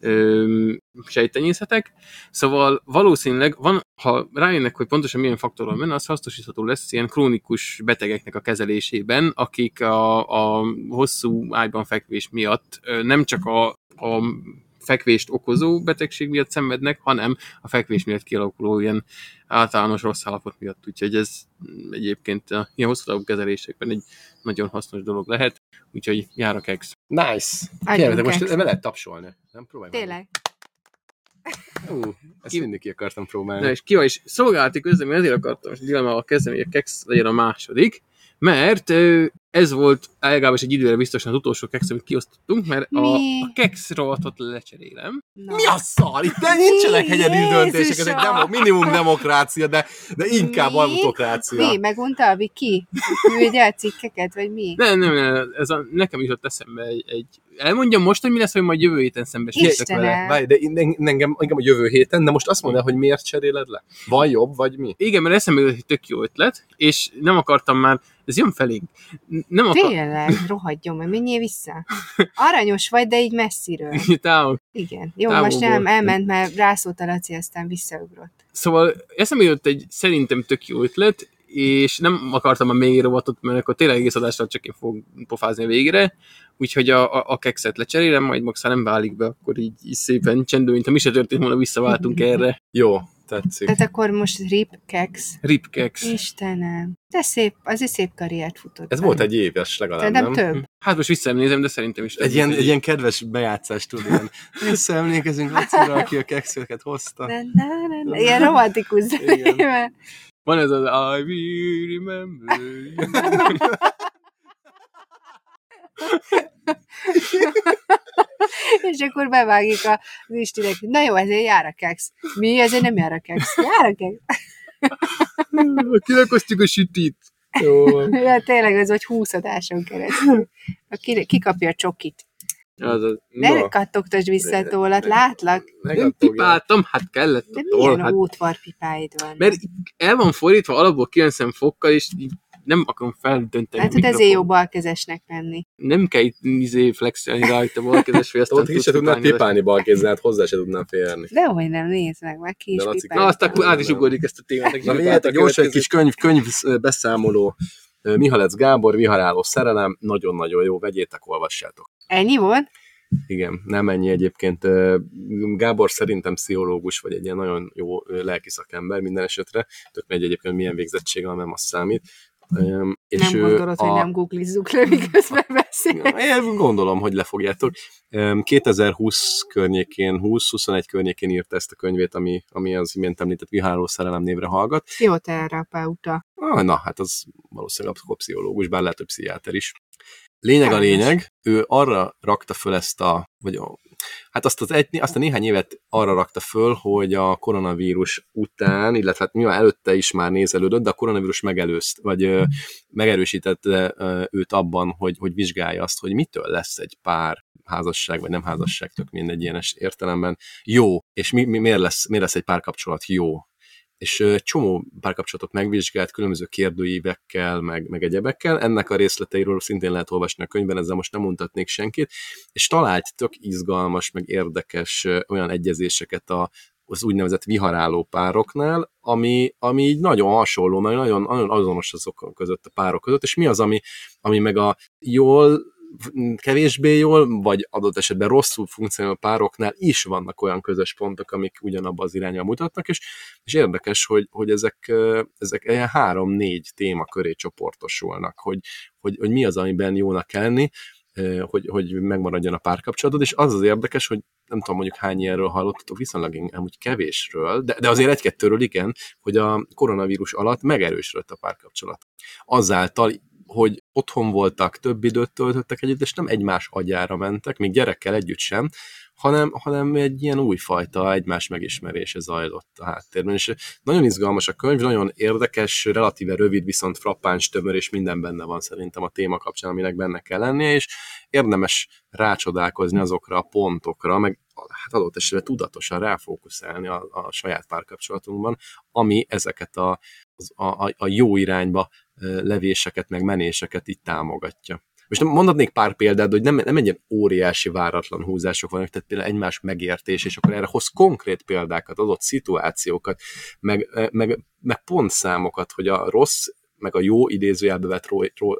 ö, sejtenyészetek. Szóval valószínűleg van, ha rájönnek, hogy pontosan milyen faktoron menne, az hasznosítható lesz ilyen krónikus betegeknek a kezelésében, akik a, a hosszú ágyban fekvés miatt nem csak a, a fekvést okozó betegség miatt szenvednek, hanem a fekvés miatt kialakuló ilyen általános rossz állapot miatt. Úgyhogy ez egyébként a ilyen hosszú távú kezelésekben egy nagyon hasznos dolog lehet. Úgyhogy jár a kex. Nice. Adjunk Kérlek, most be lehet tapsolni. Nem próbálj meg. Tényleg. Ú, ezt Ki- mindig ki akartam próbálni. Na és ki is szolgálati közlemény, ezért akartam most dilemmával kezdeni, hogy a kex legyen a második, mert ö, ez volt legalábbis egy időre biztosan az utolsó kex, amit kiosztottunk, mert a, Mi? a kex rovatot lecserélem. Na. Mi a szar? Itt ne nincsenek egyedül döntések, ez egy demo, minimum demokrácia, de, de inkább Mi? autokrácia. Mi? Megunta a Viki? Küldje a cikkeket, vagy mi? Nem, nem, nem, ez a, nekem jutott eszembe egy, egy... Elmondjam most, hogy mi lesz, hogy majd jövő héten szembesítek Istenem. vele. Várj, de én- engem, engem a jövő héten, de most azt mondd hogy miért cseréled le? Van jobb, vagy mi? Igen, mert eszembe jutott egy tök jó ötlet, és nem akartam már, ez jön felénk. Nem akar... Tényleg, rohadjon, mert menjél vissza. Aranyos vagy, de így messziről. Távol. Igen. Jó, Távolból. most nem, elment, mert rászólt a Laci, aztán visszaugrott. Szóval eszembe jutott egy szerintem tök jó ötlet, és nem akartam a mély rovatot, mert akkor tényleg egész adásra csak én fogok pofázni a végére, úgyhogy a, a, a kekszet lecserélem, majd max, nem válik be, akkor így, így szépen csendül, mint ha mi se történt volna, visszaváltunk erre. Jó, tetszik. Tehát akkor most rip, kex. Rip keks. Istenem. De szép, azért szép karriert futott. Ez volt egy éves legalább, Szerintem nem? több. Hát most visszaemlézem, de szerintem is. Egy ilyen, egy ilyen kedves bejátszás, tudod, ilyen visszaemlékezünk Lacira, aki a kekszőket hozta. Na, na, na, na. Ilyen romantikus zenével. Van ez az I will remember. És akkor bevágjuk a- az Istinek. Na jó, ezért jár a kex. Mi? Ezért nem jár a kex. Jár a kex. Kilakoztuk a sütit. Jó. Ja, tényleg ez vagy 20 adáson keresztül. Ki, kikapja a csokit. Az az. Ne No. kattogtasd vissza a tollat, látlak. Nem Megadtogja. pipáltam, hát kellett De a toll, milyen hát, útvarpipáid van? mert el van fordítva alapból 90 fokkal, és így nem akarom feldönteni. Hát, a hogy ezért mikrofon. jó balkezesnek lenni. Nem kell itt izé flexelni rajta balkezes, hogy aztán Ott ki se tudnád pipálni. balkézzel, hát hozzá se tudnám férni. De hogy nem, nézd meg, már ki is. Na, aztán át is ugorjuk ezt a témát. Na miért gyors egy kis könyv, könyv beszámoló. Mihalec Gábor, Viharáló szerelem, nagyon-nagyon jó, vegyétek, olvassátok. Ennyi volt? Igen, nem ennyi egyébként. Gábor szerintem pszichológus, vagy egy ilyen nagyon jó lelki szakember minden esetre. Tök megy egyébként milyen végzettsége, van, nem az számít. Öm, És nem gondolod, a... hogy nem googlizzuk le, miközben beszélünk. Én gondolom, hogy le fogjátok. 2020 környékén, 20-21 környékén írta ezt a könyvét, ami, ami az imént említett Viháló szerelem névre hallgat. Pszichoterapeuta. Ah, na, hát az valószínűleg a pszichológus, bár lehet, hogy pszichiáter is. Lényeg a lényeg, ő arra rakta föl ezt a, vagy a, hát azt, az egy, azt a néhány évet arra rakta föl, hogy a koronavírus után, illetve hát nyilván előtte is már nézelődött, de a koronavírus megelőzt, vagy megerősítette őt abban, hogy, hogy vizsgálja azt, hogy mitől lesz egy pár házasság, vagy nem házasság, tök mindegy ilyen értelemben jó, és mi, mi, miért, lesz, miért lesz egy párkapcsolat jó és csomó párkapcsolatot megvizsgált különböző kérdőívekkel, meg, meg egyebekkel. Ennek a részleteiről szintén lehet olvasni a könyvben, ezzel most nem mutatnék senkit, és talált tök izgalmas, meg érdekes olyan egyezéseket a, az úgynevezett viharáló pároknál, ami, ami így nagyon hasonló, meg nagyon, nagyon azonos azok között a párok között, és mi az, ami, ami meg a jól kevésbé jól, vagy adott esetben rosszul funkcionáló pároknál is vannak olyan közös pontok, amik ugyanabba az irányba mutatnak, és, és érdekes, hogy, hogy ezek, ezek ilyen három-négy téma köré csoportosulnak, hogy, hogy, hogy mi az, amiben jónak kell lenni, hogy, hogy megmaradjon a párkapcsolatod, és az az érdekes, hogy nem tudom mondjuk hány ilyenről hallottatok, viszonylag amúgy kevésről, de, de azért egy-kettőről igen, hogy a koronavírus alatt megerősödött a párkapcsolat. Azáltal hogy otthon voltak, több időt töltöttek együtt, és nem egymás agyára mentek, még gyerekkel együtt sem, hanem, hanem egy ilyen újfajta egymás megismerése zajlott a háttérben. És nagyon izgalmas a könyv, nagyon érdekes, relatíve rövid, viszont frappáns tömör, és minden benne van szerintem a téma kapcsán, aminek benne kell lennie, és érdemes rácsodálkozni azokra a pontokra, meg hát adott esetben tudatosan ráfókuszálni a, a saját párkapcsolatunkban, ami ezeket a, a, a jó irányba levéseket, meg menéseket itt támogatja. Most mondhatnék pár példát, hogy nem, nem egy ilyen óriási váratlan húzások vannak, tehát például egymás megértés, és akkor erre hoz konkrét példákat, adott szituációkat, meg, meg, meg pontszámokat, hogy a rossz meg a jó idézőjelbe vett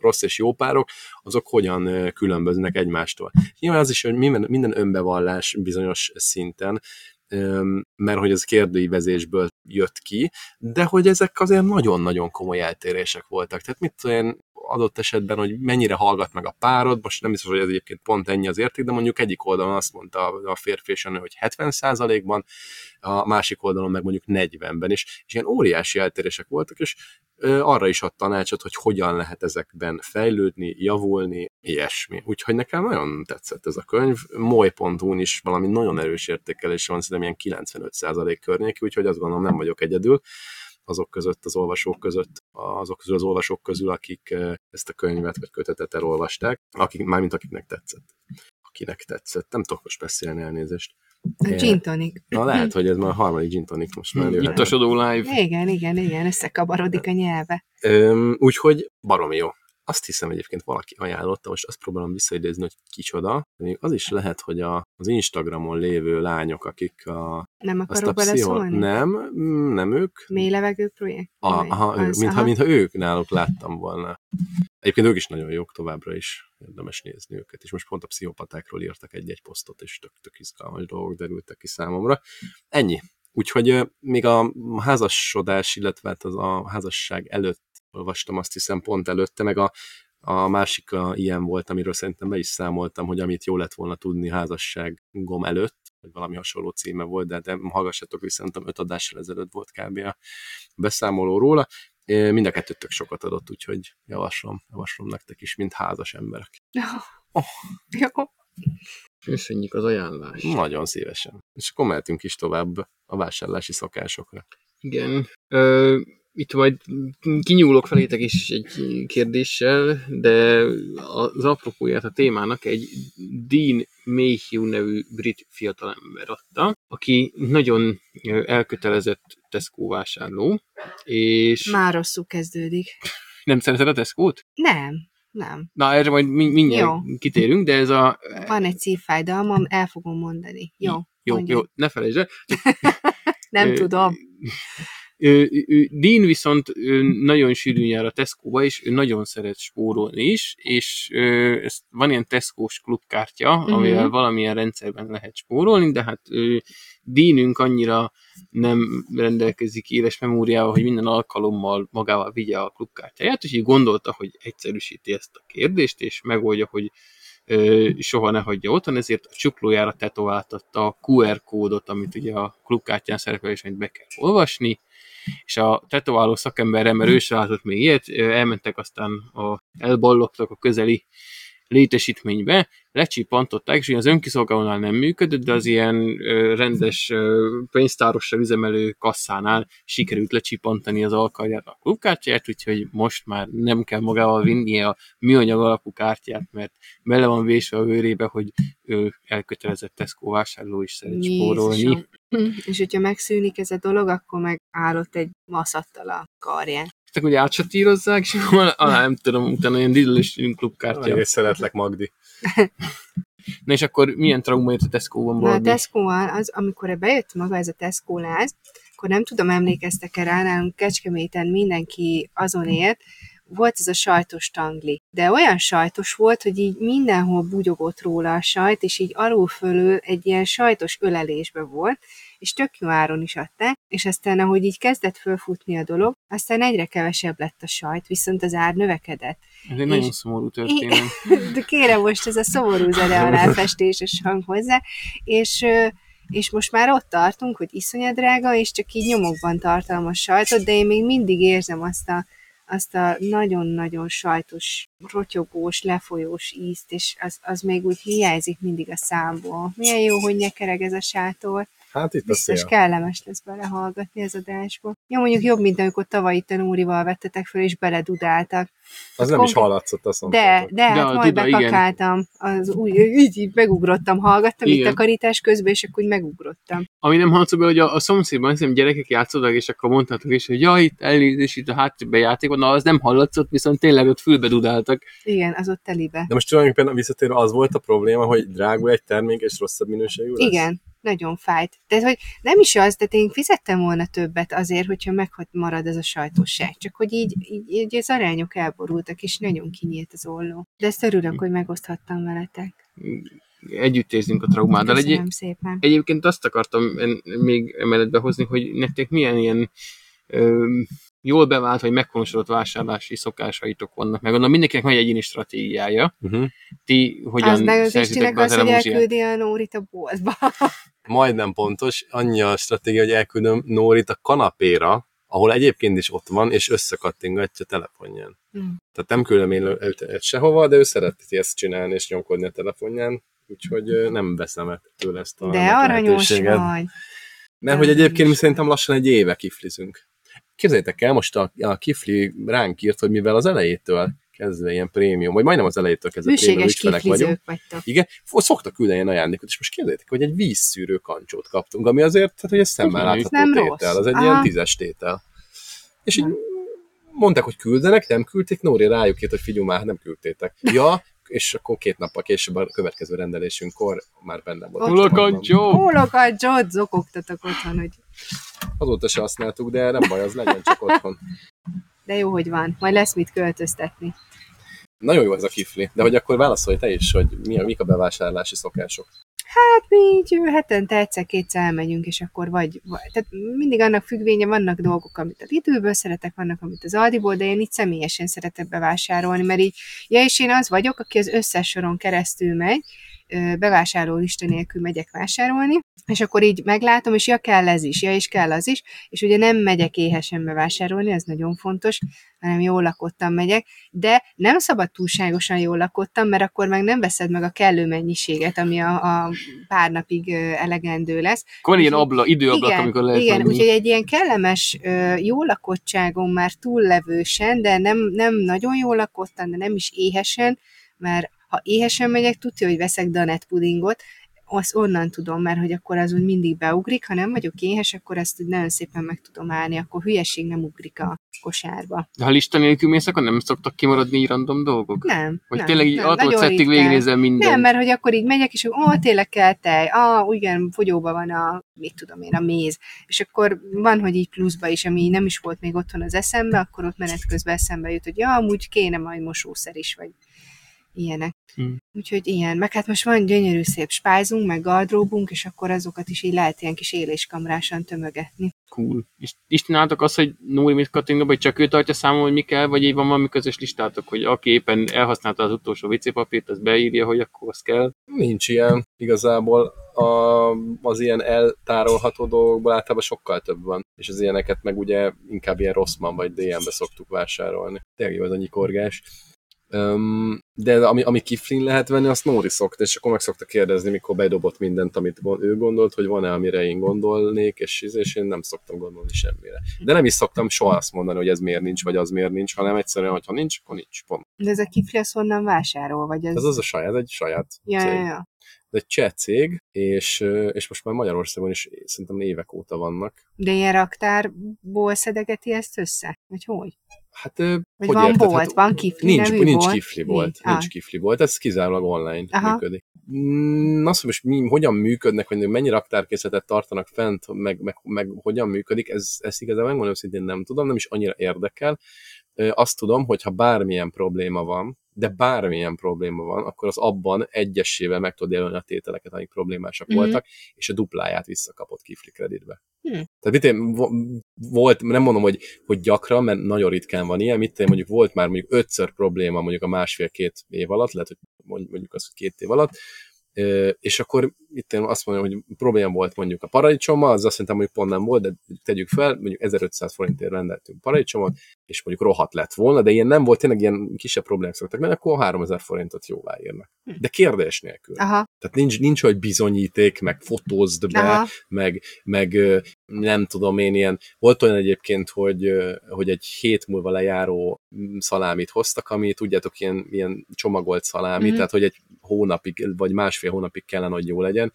rossz és jó párok, azok hogyan különböznek egymástól. Nyilván az is, hogy minden, önbevallás bizonyos szinten, mert hogy ez kérdőívezésből jött ki, de hogy ezek azért nagyon-nagyon komoly eltérések voltak. Tehát mit olyan adott esetben, hogy mennyire hallgat meg a párod, most nem biztos, hogy ez egyébként pont ennyi az érték, de mondjuk egyik oldalon azt mondta a férfi és a nő, hogy 70%-ban, a másik oldalon meg mondjuk 40-ben, és, és ilyen óriási eltérések voltak, és arra is ad tanácsot, hogy hogyan lehet ezekben fejlődni, javulni, ilyesmi. Úgyhogy nekem nagyon tetszett ez a könyv. Moly.hu-n is valami nagyon erős értékelés van, szerintem ilyen 95% környéki, úgyhogy azt gondolom nem vagyok egyedül azok között, az olvasók között, azok közül az olvasók közül, akik ezt a könyvet vagy kötetet elolvasták, akik, mármint akiknek tetszett. Akinek tetszett. Nem tudok most beszélni elnézést. A gin tonic. Na lehet, hogy ez már a harmadik gin tonic most már Itt a Sodó Live. Igen, igen, igen, összekabarodik a nyelve. úgyhogy baromi jó azt hiszem egyébként valaki ajánlotta, most azt próbálom visszaidézni, hogy kicsoda. Még az is lehet, hogy a, az Instagramon lévő lányok, akik a... Nem akarok beleszólni? Nem, mm, nem ők. Mély levegő projekt? A, aha, az, ők, mintha, aha. mintha ők náluk láttam volna. Egyébként ők is nagyon jók továbbra is, érdemes nézni őket, és most pont a pszichopatákról írtak egy-egy posztot, és tök, tök izgalmas dolgok derültek ki számomra. Ennyi. Úgyhogy még a házasodás, illetve hát az a házasság előtt olvastam azt hiszem pont előtte, meg a, a másik a, ilyen volt, amiről szerintem be is számoltam, hogy amit jó lett volna tudni házasságom előtt, vagy valami hasonló címe volt, de, de hallgassatok szerintem öt adással ezelőtt volt kb. a beszámoló róla. Mind a kettőt tök sokat adott, úgyhogy javaslom, javaslom nektek is, mint házas emberek. Oh. Jó. Köszönjük az ajánlást. Nagyon szívesen. És akkor mehetünk is tovább a vásárlási szokásokra. Igen. Ö, itt majd kinyúlok felétek is egy kérdéssel, de az apropóját a témának egy Dean Mayhew nevű brit fiatalember adta, aki nagyon elkötelezett Tesco vásárló, és... Már rosszul kezdődik. Nem szereted a Tesco-t? Nem. Nem. Na, erre majd mindjárt Jó. kitérünk, de ez a... Van egy szívfájdalmam, el fogom mondani. Jó. Jó, mondjam. jó, ne felejtsd el. Nem tudom. Ő, ő, Dean viszont ő nagyon sűrűn jár a Tesco-ba, és ő nagyon szeret spórolni is, és ő, ez, van ilyen Tesco-s klubkártya, uh-huh. amivel valamilyen rendszerben lehet spórolni, de hát ő, Deanünk annyira nem rendelkezik éles memóriával, hogy minden alkalommal magával vigye a klubkártyáját, és így gondolta, hogy egyszerűsíti ezt a kérdést, és megoldja, hogy soha ne hagyja otthon, ezért a csuklójára tetováltatta a QR kódot, amit ugye a klubkártyán szerepel, és amit be kell olvasni, és a tetováló szakemberre, mert ő sem látott még ilyet, elmentek aztán, a, elballogtak a közeli létesítménybe, lecsipantották, és az önkiszolgálónál nem működött, de az ilyen rendes pénztárossal üzemelő kasszánál sikerült lecsipantani az alkarját a klubkártyát, úgyhogy most már nem kell magával vinnie a műanyag alapú kártyát, mert bele van vésve a őrébe, hogy ő elkötelezett Tesco vásárló is szeret spórolni. És hogyha megszűnik ez a dolog, akkor meg állott egy maszattal a karján hogy átsatírozzák, és alá nem tudom, utána ilyen didlős klubkártya. És szeretlek, Magdi. Na és akkor milyen trauma jött a Tesco-ban? Na a tesco az, amikor bejött maga ez a Tesco láz, akkor nem tudom, emlékeztek-e rá, nálunk Kecskeméten mindenki azon élt, volt ez a sajtos tangli. De olyan sajtos volt, hogy így mindenhol bugyogott róla a sajt, és így alul fölül egy ilyen sajtos ölelésbe volt, és tök jó áron is adták, és aztán, ahogy így kezdett fölfutni a dolog, aztán egyre kevesebb lett a sajt, viszont az ár növekedett. Ez egy és nagyon szomorú történet. De kérem most ez a szomorú zene aláfestéses hang hozzá, és és most már ott tartunk, hogy iszonyat drága, és csak így nyomokban tartalmas sajtot, de én még mindig érzem azt a, azt a nagyon-nagyon sajtos, rotyogós, lefolyós ízt, és az, az még úgy hiányzik mindig a számból. Milyen jó, hogy nyekereg ez a sátor. Hát itt Biztos a kellemes lesz belehallgatni az adásba. Jó, mondjuk jobb, mint amikor tavaly itt a Núrival vettetek föl, és beledudáltak. Az nem is hallatszott, azt mondtad. De, de, de hát majd duda, bekakáltam. Az úgy, így, így megugrottam, hallgattam igen. itt karítás közben, és akkor úgy megugrottam. Ami nem hallatszott be, hogy a, a szomszédban hiszem, gyerekek játszottak, és akkor mondhatok is, hogy ja, itt elnézés, itt a háttérben játék van, na az nem hallatszott, viszont tényleg ott fülbe dudáltak. Igen, az ott telibe. De most tulajdonképpen visszatérve az volt a probléma, hogy drága egy termék, és rosszabb minőségű lesz? Igen, nagyon fájt. Tehát, hogy nem is az, de én fizettem volna többet azért, hogyha marad ez a sajtóság. Csak hogy így, így, így az arányok elborultak, és nagyon kinyílt az olló. De ezt örülök, hogy megoszthattam veletek. Együtt érzünk a traumáddal. Egy, szépen. Egyébként azt akartam még emellett behozni, hogy nektek milyen ilyen ö, jól bevált, vagy meghonosodott vásárlási szokásaitok vannak, meg gondolom mindenkinek van egy egyéni stratégiája. Uh-huh. Ti hogyan az meg az Istinek az, hogy elküldi a Nórit a boltba. Majdnem pontos, annyi a stratégia, hogy elküldöm Nórit a kanapéra, ahol egyébként is ott van, és összekattingatja telefonján. Hmm. Tehát nem küldöm én őt sehova, de ő szereti ezt csinálni, és nyomkodni a telefonján, úgyhogy nem veszem el tőle ezt a De aranyos vagy. Mert hogy egyébként mi szerintem lassan egy éve kiflizünk. Képzeljétek el, most a, a kifli ránk írt, hogy mivel az elejétől kezdve ilyen prémium, vagy majdnem az elejétől kezdve prémium ügyfelek vagyunk. Vagytok. Igen, szoktak küldeni ilyen ajándékot, és most képzeljétek, hogy egy vízszűrő kancsót kaptunk, ami azért, tehát, hogy ez szemmel látható tétel, rossz. az egy Aha. ilyen tízes tétel. És így mondták, hogy küldenek, nem küldték, Nóri rájuk írt, hogy figyelj már, nem küldtétek. Ja, és akkor két nappal később a következő rendelésünkkor már benne volt. Hulakancsó! Hulakancsót zokogtatok otthon, hogy... Azóta se használtuk, de nem baj, az legyen csak otthon. De jó, hogy van. Majd lesz mit költöztetni. Nagyon jó ez a kifli, de hogy akkor válaszolj te is, hogy mi, mik a bevásárlási szokások. Hát mi így hetente egyszer-kétszer elmegyünk, és akkor vagy, vagy, tehát mindig annak függvénye, vannak dolgok, amit az időből szeretek, vannak, amit az Aldiból, de én így személyesen szeretek bevásárolni, mert így, ja, és én az vagyok, aki az összes soron keresztül megy, bevásárló lista nélkül megyek vásárolni, és akkor így meglátom, és ja, kell ez is, ja, és kell az is, és ugye nem megyek éhesen bevásárolni, ez nagyon fontos, hanem jól lakottam megyek, de nem szabad túlságosan jól lakottam, mert akkor meg nem veszed meg a kellő mennyiséget, ami a, a pár napig elegendő lesz. Akkor ilyen abla, időablak, igen, amikor lehet Igen, úgyhogy egy ilyen kellemes jó lakottságom már túllevősen, de nem, nem nagyon jól lakottam, de nem is éhesen, mert ha éhesen megyek, tudja, hogy veszek Danett pudingot, azt onnan tudom, mert hogy akkor az úgy mindig beugrik, ha nem vagyok éhes, akkor ezt úgy nagyon szépen meg tudom állni, akkor hülyeség nem ugrik a kosárba. De ha lista nélkül mész, akkor nem szoktak kimaradni így random dolgok? Nem. Vagy nem, tényleg így attól szettig ritkán. végignézel mindent? Nem, mert hogy akkor így megyek, és ó, tényleg kell tej, ah, igen, fogyóban van a, mit tudom én, a méz. És akkor van, hogy így pluszba is, ami nem is volt még otthon az eszembe, akkor ott menet közben eszembe jut, hogy ja, amúgy kéne majd mosószer is, vagy ilyenek. Hmm. Úgyhogy ilyen, meg hát most van gyönyörű szép spájzunk, meg gardróbunk, és akkor azokat is így lehet ilyen kis éléskamrásan tömögetni. Cool. És Istenátok az, hogy Nóri mit kattintva, vagy csak ő tartja számon, hogy mi kell, vagy így van valami közös listátok, hogy aki éppen elhasználta az utolsó WC-papírt, az beírja, hogy akkor az kell. Nincs ilyen. Igazából a, az ilyen eltárolható dolgokból általában sokkal több van. És az ilyeneket meg ugye inkább ilyen Rossmann vagy DM-be szoktuk vásárolni. Tényleg jó ez a nyikorgás. De ami, ami kiflin lehet venni, azt Nóri szokta, és akkor meg szokta kérdezni, mikor bedobott mindent, amit ő gondolt, hogy van-e, amire én gondolnék, és, és én nem szoktam gondolni semmire. De nem is szoktam soha azt mondani, hogy ez miért nincs, vagy az miért nincs, hanem egyszerűen, hogyha nincs, akkor nincs. Pont. De ez a kifli az honnan vásárol, vagy az... Ez az a saját, ez egy saját ja, cég. ja, ja. Ez egy cseh cég, és, és most már Magyarországon is szerintem évek óta vannak. De ilyen raktárból szedegeti ezt össze? Vagy hogy? Hát, Vagy hogy van érted? bolt, Hát, van kifli nincs, nevű nincs bolt? kifli volt, Nincs. nincs Ah. kifli volt, ez kizárólag online Aha. működik. Azt, hogy most mi, hogyan működnek, hogy mennyi raktárkészletet tartanak fent, meg, meg, meg hogyan működik, ez, ezt igazából megmondom szintén nem tudom, nem is annyira érdekel. Azt tudom, hogy ha bármilyen probléma van, de bármilyen probléma van, akkor az abban egyesével meg tudod jelölni a tételeket, amik problémásak Mhm. voltak, és a dupláját visszakapott kifli kreditbe. Hm. Tehát mit én, vo- volt, nem mondom, hogy, hogy gyakran, mert nagyon ritkán van ilyen, mit én, mondjuk volt már mondjuk ötször probléma mondjuk a másfél-két év alatt, lehet, hogy mond- mondjuk az, két év alatt, és akkor itt én azt mondom, hogy probléma volt mondjuk a paradicsommal, az azt mondtam, hogy pont nem volt, de tegyük fel, mondjuk 1500 forintért rendeltünk paradicsomot, és mondjuk rohadt lett volna, de ilyen nem volt, tényleg ilyen kisebb problémák szoktak lenni, akkor 3000 forintot jóvá írnak. Hm. De kérdés nélkül. Aha, Tehát nincs, nincs, hogy bizonyíték, meg fotózd be, aha. meg, meg nem tudom én ilyen, volt olyan egyébként, hogy, hogy egy hét múlva lejáró mm, szalámit hoztak, ami tudjátok, ilyen, ilyen csomagolt szalámi, Mhm. mm-hmm. tehát hogy egy hónapig, vagy másfél hónapig kellene, hogy jó legyen,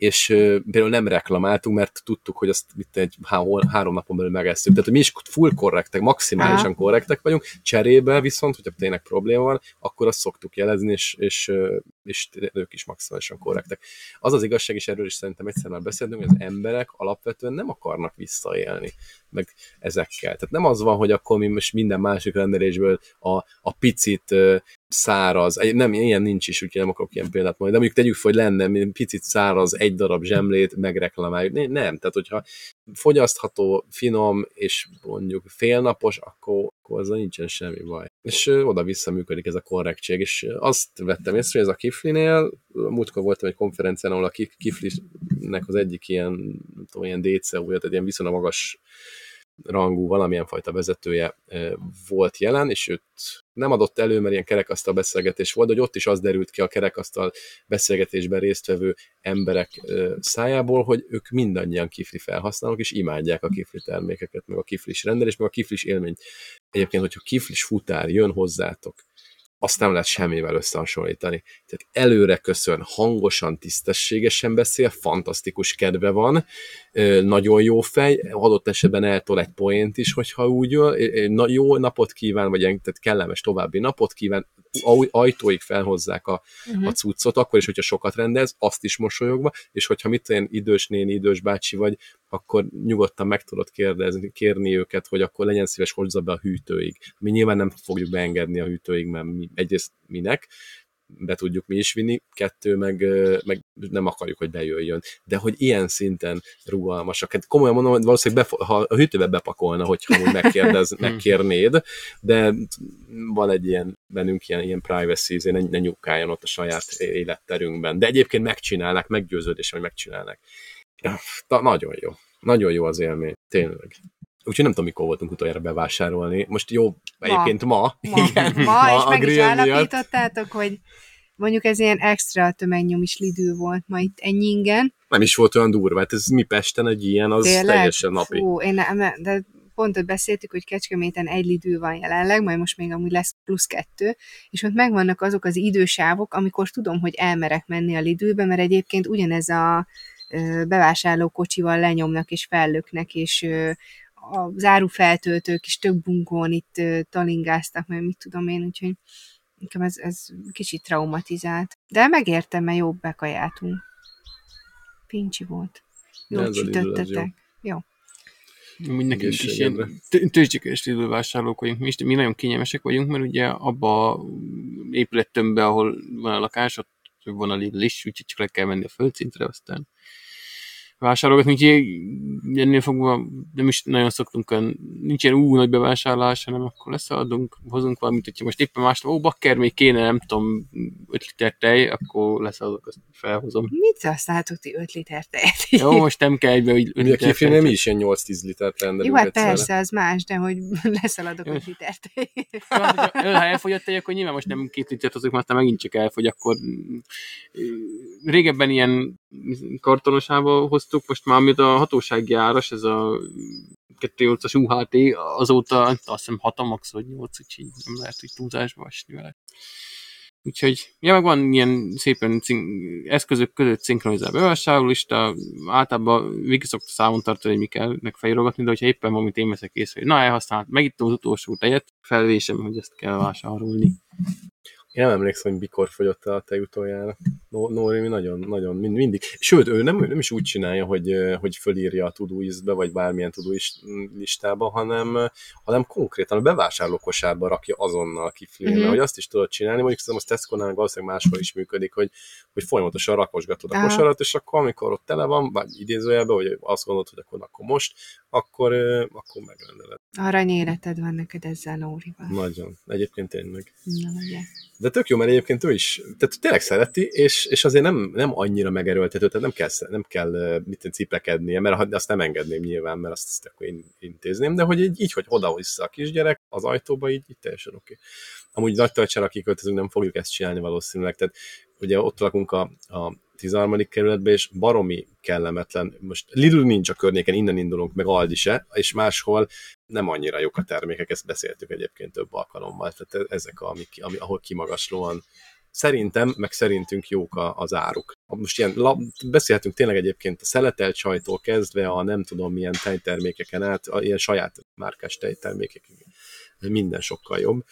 és például nem reklamáltunk, mert tudtuk, hogy azt itt egy há- három napon belül megesszük. Tehát hogy mi is full korrektek, maximálisan Aha. korrektek vagyunk, cserébe viszont, hogyha tényleg probléma van, akkor azt szoktuk jelezni, és, és, és ők is maximálisan korrektek. Az az igazság, és erről is szerintem egyszer már beszéltünk, hogy az emberek alapvetően nem akarnak visszaélni meg ezekkel. Tehát nem az van, hogy akkor mi most minden másik rendelésből a, a picit száraz, nem, ilyen nincs is, úgyhogy nem akarok ilyen példát mondani, de mondjuk tegyük fel, hogy lenne picit száraz egy darab zsemlét, megreklamáljuk. Ne- Nem, tehát hogyha fogyasztható, finom, és mondjuk félnapos, akkor, akkor azzal nincsen semmi baj. És oda-vissza működik ez a korrektség, és azt vettem észre, hogy ez a kiflinél, múltkor voltam egy konferencián, ahol a Kif- kiflinek az egyik ilyen, nem tudom, ilyen DCU-ja, tehát ilyen viszonylag magas rangú valamilyen fajta vezetője volt jelen, és őt nem adott elő, mert ilyen kerekasztal beszélgetés volt, hogy ott is az derült ki a kerekasztal beszélgetésben résztvevő emberek szájából, hogy ők mindannyian kifli felhasználók, és imádják a kifli termékeket, meg a kiflis rendelést, meg a kiflis élményt. Egyébként, hogyha kiflis futár jön hozzátok, azt nem lehet semmivel összehasonlítani. Tehát előre köszön, hangosan, tisztességesen beszél, fantasztikus kedve van, nagyon jó fej, adott esetben eltol egy poént is, hogyha úgy na, jó napot kíván, vagy tehát kellemes további napot kíván, aj- ajtóig felhozzák a, Uh-huh. a cuccot, akkor is, hogyha sokat rendez, azt is mosolyogva, és hogyha mit olyan idős néni, idős bácsi vagy, akkor nyugodtan meg tudod kérdezni, kérni őket, hogy akkor legyen szíves, hozza be a hűtőig. Mi nyilván nem fogjuk beengedni a hűtőig, mert mi, egyrészt minek, be tudjuk mi is vinni, kettő, meg, meg nem akarjuk, hogy bejöjjön. De hogy ilyen szinten rugalmasak. Hát komolyan mondom, hogy valószínűleg befo- ha a hűtőbe bepakolna, hogyha úgy megkérdez, megkérnéd, de van egy ilyen, bennünk ilyen, ilyen privacy, ezért ne, ne nyugkáljon ott a saját életterünkben. De egyébként megcsinálnak, meggyőződés, hogy megcsinálnak. Ta- nagyon jó. Nagyon jó az élmény. Tényleg. Úgyhogy nem tudom, mikor voltunk utoljára bevásárolni. Most jó, egyébként ma. Ma, Igen, ma és a meg is állapítottátok, hogy mondjuk ez ilyen extra tömegnyomis lidő volt ma itt ennyingen. Nem is volt olyan durva. Hát ez mi Pesten egy ilyen, az teljesen napi. Fú, én nem, de pont ott beszéltük, hogy Kecskeméten egy lidő van jelenleg, majd most még amúgy lesz plusz kettő, és ott megvannak azok az idősávok, amikor tudom, hogy elmerek menni a lidőbe, mert egyébként ugyanez a bevásárló kocsival lenyomnak és fellöknek, és a zárufeltöltők is több bunkón itt talingáztak, mert mit tudom én, úgyhogy nekem ez, ez kicsit traumatizált. De megértem, mert jobb bekajáltunk. Pincsi volt. Jó sütöttetek. Jó. jó. Mi nekünk is ilyen tőzsdékes vásárlók vagyunk, mi, is, mi nagyon kényelmesek vagyunk, mert ugye abba a épülettömbbe, ahol van a lakás, ott van a Lidl is, úgyhogy csak le kell menni a földszintre, aztán vásárolgatni, úgyhogy ennél fogva nem is nagyon szoktunk olyan, nincs ilyen ú, nagy bevásárlás, hanem akkor leszaladunk, hozunk valamit, hogyha most éppen más, ó, bakker, még kéne, nem tudom, 5 liter tej, akkor leszaladok, azt felhozom. Mit használtok ti 5 liter tejet? Jó, most nem kell egybe, hogy 5 liter tej. nem is ilyen 8-10 liter rendelünk Jó, hát persze, az más, de hogy leszaladok 5 liter tej. Ha elfogyott tej, akkor nyilván most nem két litert hozok, mert megint csak elfogy, akkor régebben ilyen kartonosába hoztuk, most már amit a hatósági áras, ez a 2.8-as UHT, azóta azt hiszem 6 a max vagy 8, úgyhogy nem lehet, hogy túlzásba esni vele. Úgyhogy, ja, meg van ilyen szépen cink, eszközök között szinkronizált bevásárlólista, általában végig szokta számon tartani, hogy mi kell meg felírogatni, de hogyha éppen valamit én veszek észre, hogy na, elhasznált, megittem az utolsó tejet, felvésem, hogy ezt kell vásárolni. Én nem emlékszem, hogy mikor fogyott el a tej utoljára. Nóri nagyon, nagyon mindig. Sőt, ő nem, ő nem is úgy csinálja, hogy, hogy fölírja a tudóizbe, vagy bármilyen listába, hanem, hanem konkrétan a bevásárlókosárba rakja azonnal kiflélni, mm-hmm. hogy azt is tudod csinálni, mondjuk szerintem az Tesco-nál valószínűleg máshol is működik, hogy, hogy folyamatosan rakosgatod a kosarat, és akkor amikor ott tele van, vagy idézőjelben, vagy azt gondolod, hogy akkor, akkor most, akkor, akkor megrendeled. Arany életed van neked ezzel, Nórival. Nagyon. Egyébként tényleg. Na, ugye. De tök jó, mert egyébként ő is, tehát tényleg szereti, és, és azért nem, nem annyira megerőltető, tehát nem kell, nem kell mit cipekednie, mert azt nem engedném nyilván, mert azt, azt akkor én intézném, de hogy így, így hogy oda vissza a kisgyerek az ajtóba, így, így teljesen oké. Okay. Amúgy nagy töltsára kiköltözünk, nem fogjuk ezt csinálni valószínűleg, tehát ugye ott lakunk a, a 13. kerületben, és baromi kellemetlen. Most Lidl nincs a környéken, innen indulunk, meg Aldi se, és máshol nem annyira jók a termékek, ezt beszéltük egyébként több alkalommal. Tehát e- ezek, amik, ami, ahol kimagaslóan szerintem, meg szerintünk jók a, az áruk. Most ilyen, la, beszélhetünk tényleg egyébként a szeletelt sajtól kezdve a nem tudom milyen tejtermékeken át, a ilyen saját márkás tejtermékekig minden sokkal jobb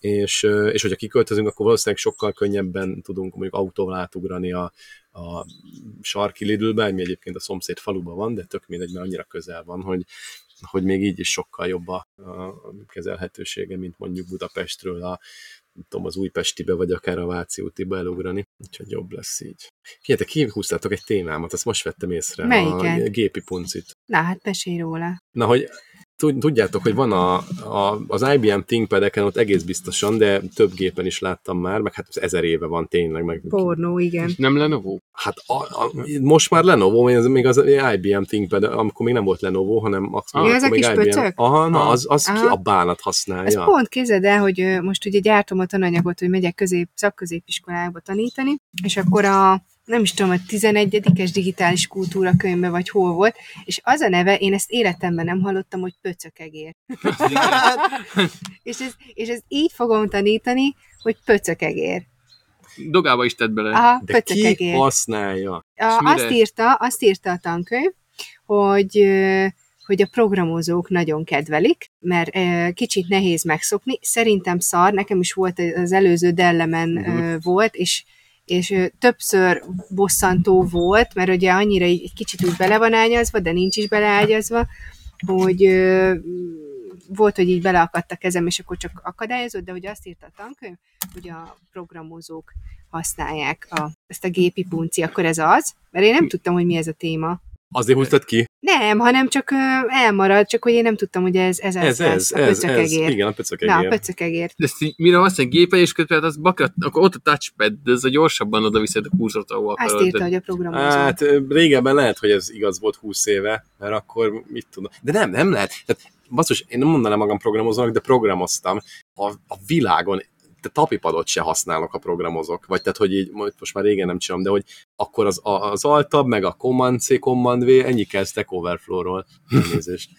és, és hogyha kiköltözünk, akkor valószínűleg sokkal könnyebben tudunk mondjuk autóval átugrani a, a sarki Lidlbe, ami egyébként a szomszéd faluban van, de tök mindegy, mert annyira közel van, hogy, hogy még így is sokkal jobb a, a kezelhetősége, mint mondjuk Budapestről a, tudom, az Újpestibe, vagy akár a Váci útiba elugrani, úgyhogy jobb lesz így. Figyeljetek, kihúztátok egy témámat, azt most vettem észre. Melyiket? A gépi puncit. Na, hát mesélj róla. Na, hogy tudjátok, hogy van a, a, az IBM ThinkPad-eken ott egész biztosan, de több gépen is láttam már, meg hát ezer éve van tényleg. Meg, Pornó, igen. És nem Lenovo? Hát a, a, most már Lenovo, ez még az IBM ThinkPad, amikor még nem volt Lenovo, hanem az, ah, ez a kis IBM. Pöcök? Aha, na, az, az ki a bánat használja. Ez pont képzeld el, hogy most ugye gyártom a tananyagot, hogy megyek közép, szakközépiskolába tanítani, és akkor a nem is tudom, a 11-es digitális kultúra könyvbe, vagy hol volt, és az a neve, én ezt életemben nem hallottam, hogy pöcökegér. és, ez, és ez így fogom tanítani, hogy pöcökegér. Dogába is tett bele. Aha, De ki használja? A, azt, írta, azt írta a tankönyv, hogy hogy a programozók nagyon kedvelik, mert kicsit nehéz megszokni. Szerintem szar, nekem is volt az előző Dellemen uh-huh. volt, és és többször bosszantó volt, mert ugye annyira egy, egy kicsit úgy bele van ágyazva, de nincs is beleágyazva, hogy ö, volt, hogy így beleakadt a kezem, és akkor csak akadályozott, de hogy azt írta a tankönyv, hogy a programozók használják a, ezt a gépi punci, akkor ez az, mert én nem tudtam, hogy mi ez a téma. Azért húztad ki? Nem, hanem csak elmarad, csak hogy én nem tudtam, hogy ez ez, ez, ez, ez a pöcökegér. Ez, igen, a pöcökegér. Na, a pöcökegér. De ezt mire használj gépen, és közben az bakrat, akkor ott a touchpad, de ez a gyorsabban oda viszed a kurzort, ahol akarod. Azt írta, de... hogy a programozó. Hát régebben lehet, hogy ez igaz volt 20 éve, mert akkor mit tudom. De nem, nem lehet. Tehát, basszus, én nem mondanám magam programozónak, de programoztam. A, a világon te tapipadot se használok, a programozok. Vagy tehát, hogy így, most már régen nem csinálom, de hogy akkor az, az altab, meg a Command C, Command V, ennyi Stack Overflow-ról. Nézést.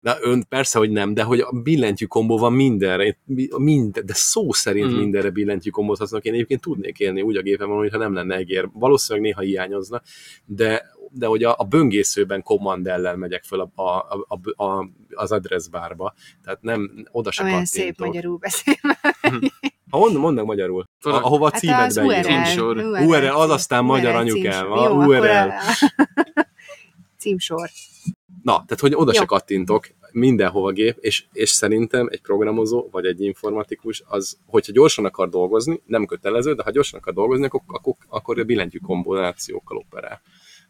De ön persze, hogy nem, de hogy a billentyű kombó van mindenre, minden, de szó szerint mm. mindenre billentyű kombót használok. Én egyébként tudnék élni úgy a gépemon, hogyha nem lenne egér. Valószínűleg néha hiányozna, de, de hogy a, a böngészőben kommandellel megyek fel a, a, a, a, az adressbárba, tehát nem oda se Olyan kattintok. szép magyarul beszél. Ha mondd, mondd meg magyarul. A, ahova a Hát címet az beírod. Címsor. URL, az aztán magyar anyukám, Jó, URL. a- Címsor. Na, tehát hogy oda Jó. se kattintok, mindenhova gép, és, és szerintem egy programozó, vagy egy informatikus, az, hogyha gyorsan akar dolgozni, nem kötelező, de ha gyorsan akar dolgozni, akkor, akkor, akkor a billentyű kombinációkkal operál.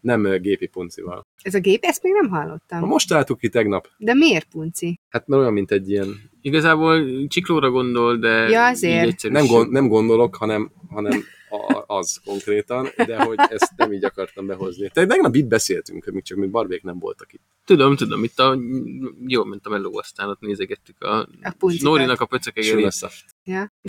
Nem gépi puncival. Ez a gép, ezt még nem hallottam. most találtuk ki tegnap. De miért punci? Hát mert olyan, mint egy ilyen... Igazából csiklóra gondol, de Ja, azért. Nem, gond, nem gondolok, hanem, hanem a, az konkrétan, de hogy ezt nem így akartam behozni. Tehát tegnap itt beszéltünk, még csak még barbék nem voltak itt. Tudom, tudom, itt a, jól ment a meló, aztán ott nézegettük a, A. Norinak a pöcekegerét. Ja.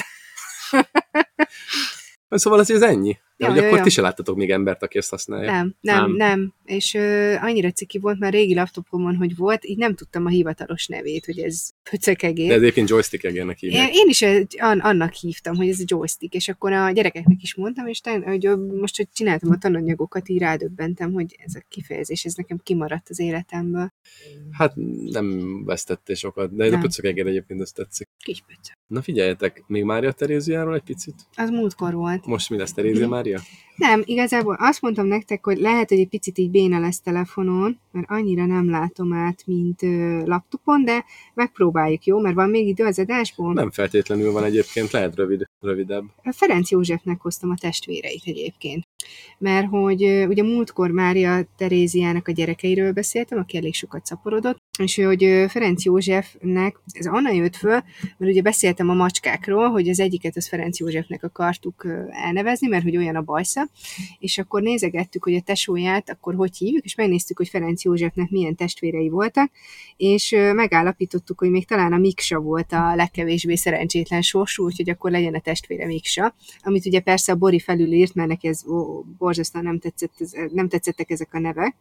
Szóval ez, ez ennyi. Ja, hogy ja, akkor ja. ti se láttatok még embert, aki ezt használja. Nem, nem, Nem. nem. És ö, annyira ciki volt már régi laptopomon, hogy volt, így nem tudtam a hivatalos nevét, hogy ez pöcekegér. De ez egyébként joystick egérnek Én, hívják. én is egy, an, annak hívtam, hogy ez a joystick, és akkor a gyerekeknek is mondtam, és ten, hogy most, hogy csináltam a tananyagokat, így rádöbbentem, hogy ez a kifejezés, ez nekem kimaradt az életemből. Hát nem vesztettél sokat, de a Nem. pöcök egér egyébként ezt tetszik. Kis pöcök. Na figyeljetek, még Mária Teréziáról egy picit? Az múltkor volt. Most mi lesz Terézia Mária? Nem, igazából azt mondtam nektek, hogy lehet, hogy egy picit így béna lesz telefonon, mert annyira nem látom át, mint ö, laptopon, de megpróbáljuk, jó? Mert van még idő az adásból. Nem feltétlenül van egyébként, lehet rövid, rövidebb. Ferenc Józsefnek hoztam a testvéreit egyébként. Mert hogy ö, ugye múltkor Mária Teréziának a gyerekeiről beszéltem, aki elég sokat szaporodott, és hogy Ferenc Józsefnek, ez onnan jött föl, mert ugye beszéltem a macskákról, hogy az egyiket az Ferenc Józsefnek akartuk elnevezni, mert hogy olyan a bajsza, és akkor nézegettük, hogy a tesóját akkor hogy hívjuk, és megnéztük, hogy Ferenc Józsefnek milyen testvérei voltak, és megállapítottuk, hogy még talán a Miksa volt a legkevésbé szerencsétlen sorsú, úgyhogy akkor legyen a testvére Miksa, amit ugye persze a Bori felülírt, mert neki ez ó, borzasztóan nem, tetszett, nem tetszettek ezek a nevek.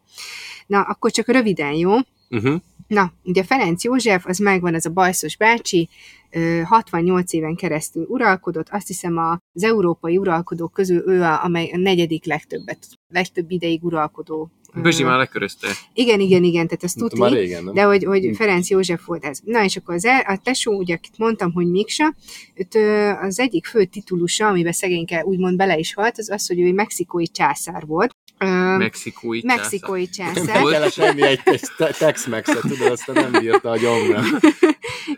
Na, akkor csak röviden, jó? Uh-huh. Na, ugye Ferenc József, az megvan, az a bajszos bácsi, ö, 68 éven keresztül uralkodott, azt hiszem az európai uralkodók közül ő a, amely a negyedik legtöbbet, legtöbb ideig uralkodó. Bözsi már lekörözte. Igen, igen, igen, tehát ezt Már tudni. régen, nem? De hogy, hogy. Ferenc József volt ez. Na és akkor az el, a tesó, ugye akit mondtam, hogy Miksa, őt az egyik fő titulusa, amiben szegényke úgymond bele is halt, az az, hogy ő egy mexikói császár volt. Mexikói császár. mexikói Nem császár. kellett enni egy te- Tex-Mex-et, tudod, aztán nem bírta a gyomra.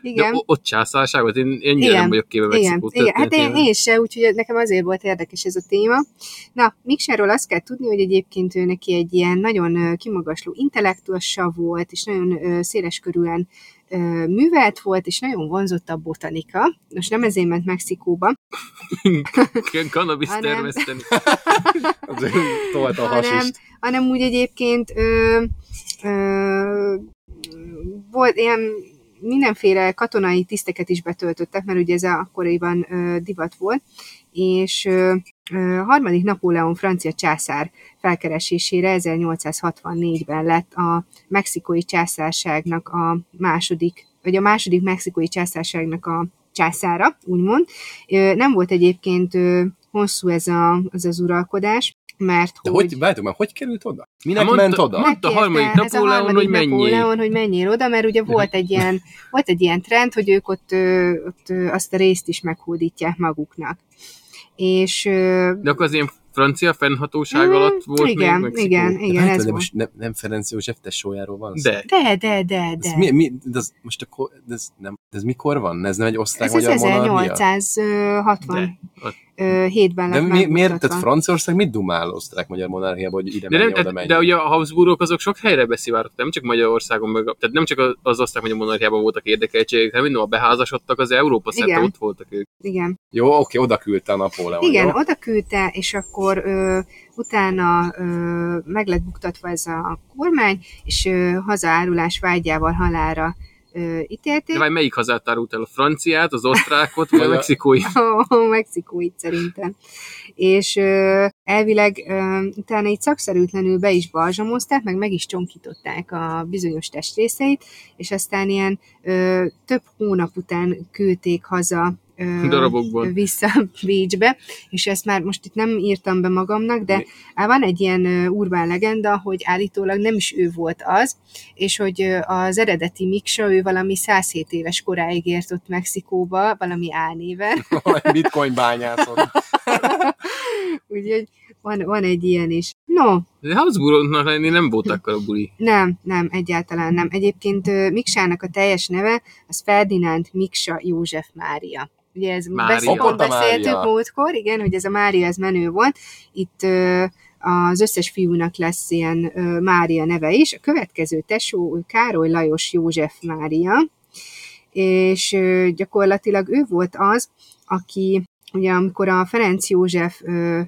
De Igen. o- ott császárságot, én ennyire Igen, nem vagyok képbe Igen, Mexikó igen, hát én, én se, úgyhogy nekem azért volt érdekes ez a téma. Na, Miksáról azt kell tudni, hogy egyébként ő neki egy ilyen nagyon kimagasló intellektusa volt, és nagyon ö, széleskörűen művelt volt, és nagyon vonzott a botanika. Most nem ezért ment Mexikóba, Cannabis hanem- termeszteni. Tolt a hanem, hasist. hanem úgy egyébként ö, ö, volt ilyen mindenféle katonai tiszteket is betöltöttek, mert ugye ez akkoriban ö, divat volt, és ö, harmadik Napóleon francia császár felkeresésére 1864-ben lett a mexikói császárságnak a második, vagy a második mexikói császárságnak a császára, úgymond. Nem volt egyébként hosszú ez a, az, az uralkodás, mert De hogy... hogy, várjátok már, hogy került oda? Minek Hát mondta- ment oda? mondta- a harmadik a Napóleon, hogy menjél. Napóleon, hogy menjél oda, mert ugye volt egy ilyen, volt egy ilyen trend, hogy ők ott, ott azt a részt is meghódítják maguknak. És De akkor az ilyen francia fennhatóság Mm, alatt volt igen, még Mexikó? igen, De igen, várjátok, ez de most nem, nem Ferenc József tesójáról van szó? De. De, de, de, Ez, de. mi, mi, de ez, most akkor, de ez, nem, de ez mikor van? Ez nem egy Ez az osztrák-magyar monarchia? 1867-ben De mi, miért? Tehát Franciaország mit dumál osztrák-magyar monarchiába, hogy ide De, menj, nem, oda menj? de ugye a Habsburgok azok sok helyre beszivárogtak, nem csak Magyarországon, meg, a- tehát nem csak az- az osztrák magyar monarchiában voltak érdekeltségek, hanem minden a beházasodtak, az Európa szerte Igen. ott voltak ők. Igen. Jó, oké, oda küldte a Napóleon. Igen, jó? oda küldte, és akkor ö, utána ö, meg lett buktatva ez a kormány, és ö, hazaárulás vágyával halára ítélték. De vagy melyik hazát árult el? A franciát, az osztrákot, vagy a mexikói? a mexikóit szerintem. És elvileg utána így szakszerűtlenül be is balzsamozták, meg meg is csonkították a bizonyos testrészeit, és aztán ilyen több hónap után küldték haza ö, Darabokból. vissza Bécsbe, és ezt már most itt nem írtam be magamnak, de Mi? á, van egy ilyen urbán legenda, hogy állítólag nem is ő volt az, és hogy az eredeti Miksa, ő valami 107 éves koráig ért ott Mexikóba, valami álnéven, Bitcoin bányászon. úgyhogy van, van egy ilyen is. No, De Habsburgoknak lenni nem volt akkor a buli. nem, nem, egyáltalán nem. Egyébként Miksának a teljes neve az Ferdinánd Miksa József Mária. Ugye ez beszéltünk, beszéltük múltkor, igen, hogy ez a Mária, ez menő volt. Itt ö, az összes fiúnak lesz ilyen ö, Mária neve is. A következő tesó Károly Lajos József Mária, és ö, gyakorlatilag ő volt az, aki ugye amikor a Ferenc József ö,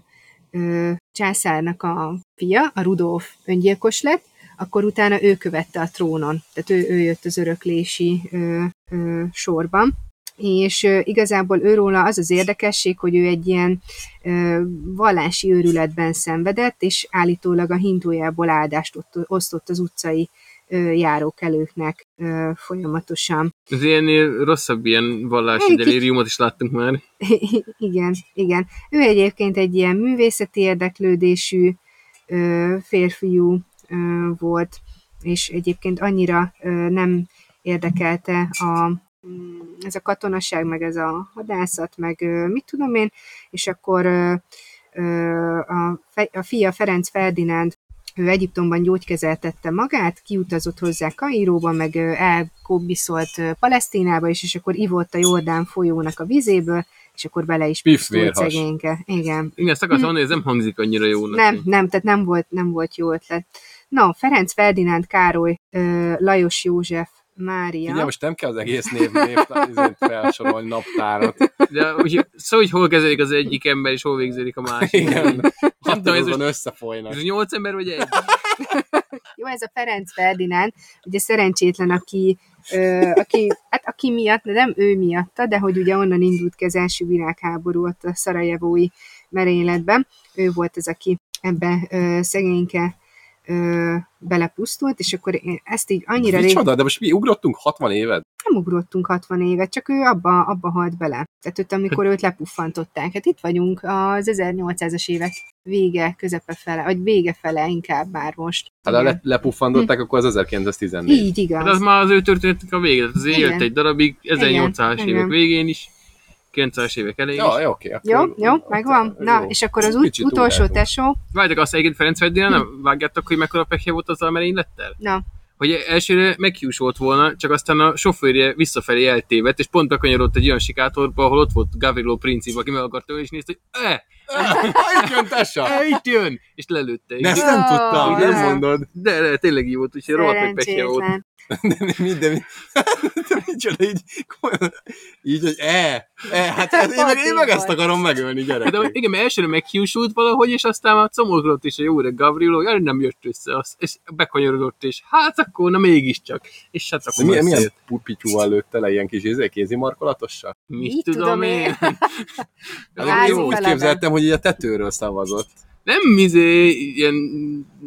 ö, császárnak a fia, a Rudolf öngyilkos lett, akkor utána ő követte a trónon, tehát ő, ő jött az öröklési ö, ö, sorban. És igazából őróla az az érdekesség, hogy ő egy ilyen vallási őrületben szenvedett, és állítólag a hindójából áldást ott, osztott az utcai járókelőknek folyamatosan. Az ilyennél rosszabb ilyen vallási Egy delíriumot is láttunk már. igen, igen. Ő egyébként egy ilyen művészeti érdeklődésű férfiú volt, és egyébként annyira nem érdekelte a, ez a katonaság, meg ez a hadászat, meg mit tudom én, és akkor a, fia Ferenc Ferdinánd ő Egyiptomban gyógykezeltette magát, kiutazott hozzá Kairóba, meg elkobbiszolt Palesztinába is, és akkor ivott a Jordán folyónak a vizéből, és akkor bele is vérhas. szegényke. Igen. Igen, ezt akartam mondani, ez nem hangzik annyira jónak. Nem, nem, tehát nem volt, nem volt jó ötlet. Na, Ferenc Ferdinánd Károly, Lajos József, Mária. Ugye most nem kell az egész név, név felsorolni naptárat. De úgy, szó, hogy hol kezdődik az egyik ember, és hol végződik a másik. Igen. Tudom, ez most összefolynak. ez nyolc ember, vagy egy? Jó, ez a Ferenc Ferdinánd, ugye szerencsétlen, aki, ö, aki, hát aki miatt, nem ő miatta, de hogy ugye onnan indult ki az első világháború ott a szarajevói merényletben. Ő volt az, aki ebbe ö, szegényke ö, belepusztult, és akkor én ezt így annyira rég Micsoda, de most mi ugrottunk 60 évet? nem ugrottunk 60 évet, csak ő abba, abba halt bele. Tehát őt, amikor őt lepuffantották. Hát itt vagyunk az 1800-as évek vége, közepe fele, vagy vége fele inkább már most. Hát ha le, lepuffantották, akkor az 1914. Így igaz. Hát az már az ő történetnek a vége. Igen. élt egy darabig, 1800-as Igen, évek végén is, 90-es évek elején Ja, is. jó, oké. Jó, jó, megvan? Na, jó. és akkor az ut- Kicsit utolsó tesó, Várjátok, azt egyébként Ferenc Ferdinand nem vágjátok, hogy mekkora pekje volt azzal a merénylettel? na, Hogy elsőre meghiúsolt volna, csak aztán a sofőrje visszafelé eltévedt, és pont bekanyarodott egy olyan sikátorba, ahol ott volt Gavrilo Princip, aki meg akart és nézte, hogy eh, Itt jön tessa! itt jön! És lelőtte. De ezt nem tudtam, nem. mondod. De, de tényleg így volt, úgyhogy rohadt pekje volt. De mi, de mi, de micsoda, így, komolyan- így, hogy e, e, hát én meg, én meg ezt akarom megölni, De gyerekek. igen, mert elsőre meghiúsult valahogy, és aztán már comolgott is a jó öreg Gavrilo, jaj, nem jött össze, az, és bekanyarodott, és hát akkor, na mégiscsak. És hát De akkor milyen, milyen pupityúval lőtte le ilyen kis izé, kézi markolatossal? Mit Mit tudom én? én? Úgy képzeltem, hogy így a tetőről szavazott. Nem izé, ilyen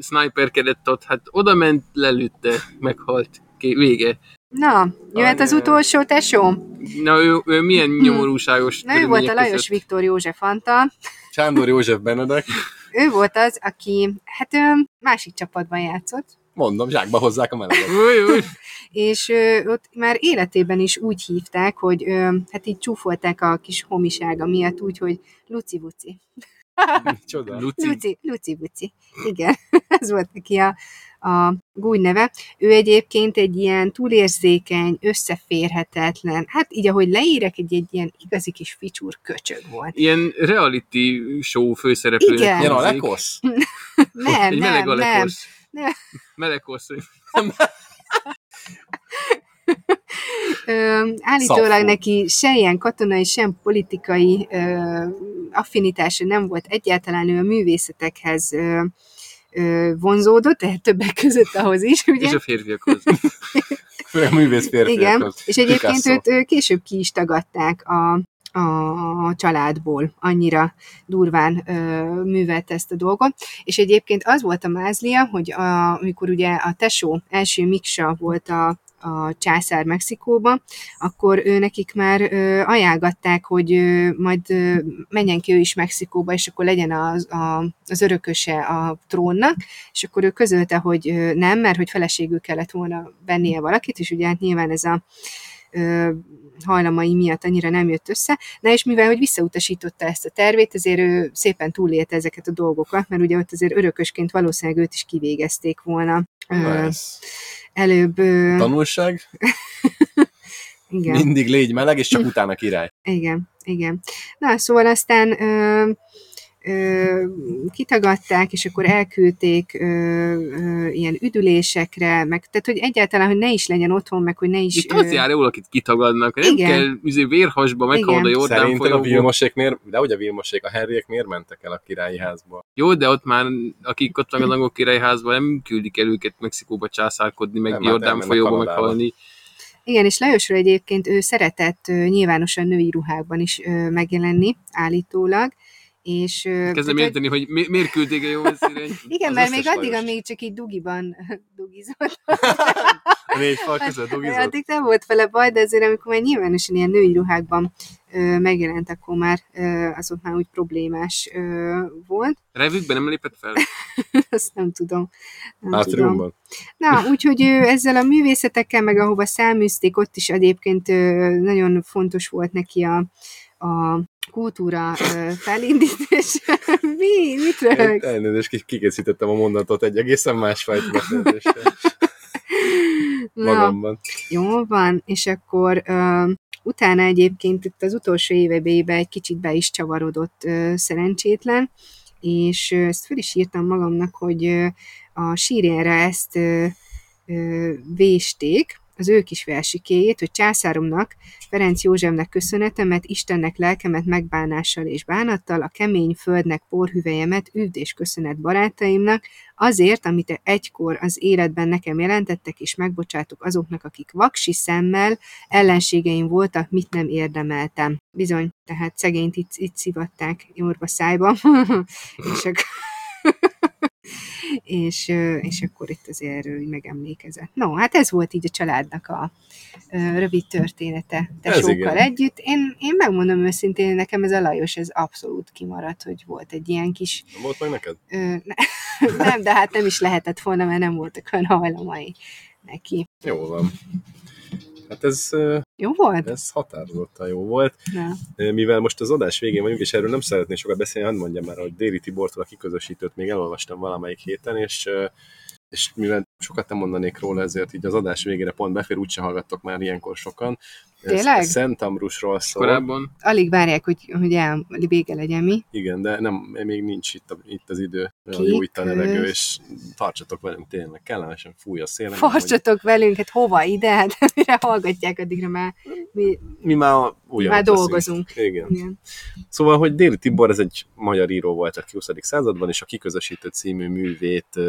sniperkedett ott, hát oda ment, lelőtte, meghalt. Ké, vége. Na, jöhet az utolsó tesó. Na ő, ő milyen nyomorúságos Na, ő volt a Lajos között. Viktor József Antal. Sándor József Benedek, Ő volt az, aki hát ő másik csapatban játszott, mondom, zsákba hozzák a meleget. Új, új. és ö, ott már életében is úgy hívták, hogy ö, hát így csúfolták a kis homisága miatt úgy, hogy Luci Buci. Micsoda. Luci. Luci, Luci Buci. Igen, ez volt neki a, a gúny neve. Ő egyébként egy ilyen túlérzékeny, összeférhetetlen, hát így ahogy leírek, egy, egy ilyen igazi kis ficsúr köcsög volt. Ilyen reality show főszereplőnek Igen. Ilyen a hangzik. lekosz? Nem, Egy meleg nem, nem. Nem. Melekosz. Ö, állítólag Szafó. neki se ilyen katonai, sem politikai ö, affinitása nem volt egyáltalán, ő a művészetekhez ö, vonzódott, tehát többek között ahhoz is, ugye? És a férfiakhoz. Főleg művész Igen, és egyébként őt később ki is tagadták a, a családból, annyira durván ö, művelt ezt a dolgot. És egyébként az volt a mázlia, hogy a, amikor ugye a tesó első Miksa volt a, a császár Mexikóba, akkor ő nekik már ö, ajánlgatták, hogy ö, majd ö, menjen ki ő is Mexikóba, és akkor legyen az, a, az örököse a trónnak, és akkor ő közölte, hogy ö, nem, mert hogy feleségül kellett volna vennie valakit, és ugye hát nyilván ez a hajlamai miatt annyira nem jött össze. Na és mivel, hogy visszautasította ezt a tervét, ezért ő szépen túlélte ezeket a dolgokat, mert ugye ott azért örökösként valószínűleg őt is kivégezték volna. Nice. Előbb... Tanulság? igen. Mindig légy meleg, és csak utána király. Igen, igen. Na, szóval aztán ö, kitagadták, és akkor elküldték ö, ö, ilyen üdülésekre, meg, tehát hogy egyáltalán, hogy ne is legyen otthon, meg hogy ne is... Itt az jár jól, akit kitagadnak. Nem Igen. kell üzé vérhasba meghalod a Igen. Jordán Szerinted a folyóból. Vilmosék miért, de hogy a Vilmosék, a Henryek miért mentek el a királyi házba? Jó, de ott már, akik ott tagadnak a királyházba, nem küldik el őket Mexikóba császárkodni, meg Nem, hát Jordán folyóba meghalni. Igen, és Lajosról egyébként ő szeretett ö, nyilvánosan női ruhákban is ö, megjelenni, állítólag, és... ö, Kezdem tehát, hogy- érteni, hogy mi, miért küldték el jó messzire. Igen, mert még addig, Lajos. amíg csak így dugiban dugizott, A négy fal között dugizott? addig nem volt vele baj, de azért amikor már nyilvánosan ilyen női ruhákban ö, megjelent, akkor már ö, az ott már úgy problémás ö, volt. Revükben nem lépett fel? Azt nem tudom. Nem tudom. Átriumban? Na, úgyhogy ő ezzel a művészetekkel, meg ahova száműzték, ott is egyébként ö, nagyon fontos volt neki a, a kultúra ö, felindítása. Mi? Mit röhögsz? Elnézést, ki- kikészítettem a mondatot egy egészen másfajta Na, magamban. Jó van, és akkor utána egyébként itt az utolsó éveiben egy kicsit be is csavarodott szerencsétlen, és ezt fel is írtam magamnak, hogy a sírjára ezt ö, ö, vésték, az ő kis versikéjét, hogy császáromnak, Ferenc Józsefnek köszönetemet, Istennek lelkemet megbánással és bánattal, a kemény földnek porhüvelyemet, üvd és köszönet barátaimnak, azért, amit egykor az életben nekem jelentettek, és megbocsátok azoknak, akik vaksi szemmel ellenségeim voltak, mit nem érdemeltem. Bizony, tehát szegényt itt, itt szivatták jorba szájba, és akkor és, és akkor itt azért erről megemlékezett. No, hát ez volt így a családnak a rövid története tesókkal együtt. Én, én megmondom őszintén, nekem ez a Lajos, ez abszolút kimaradt, hogy volt egy ilyen kis Nem volt meg neked? Ö, ne, nem, de hát nem is lehetett volna, mert nem voltak olyan hajlamai neki. Jó van. Hát ez, Jó volt? ez határozottan jó volt. Ö, Mivel most az adás végén vagyunk, és erről nem szeretnék sokat beszélni, hadd mondjam már, hogy Déri Tibortól a kiközösítőt még elolvastam valamelyik héten, és és mivel sokat nem mondanék róla, ezért így az adás végére pont befér, úgyse hallgattok már ilyenkor sokan. Ez Tényleg? Szent Ambrusról szól. Korábban. Alig várják, hogy, hogy el, vége legyen mi. Igen, de nem, még nincs itt, a, itt az idő, olyan Ki jó itt a levegő, és tartsatok velünk tényleg, kellemesen fúj a szél. nem Farcsatok velünk, hát hova ide? Hát mire hallgatják, addigra már mi, Mi már újra már dolgozunk. Igen. Igen. Szóval, hogy Déli Tibor, ez egy magyar író volt a 20. században, és a Kiközösítő című művét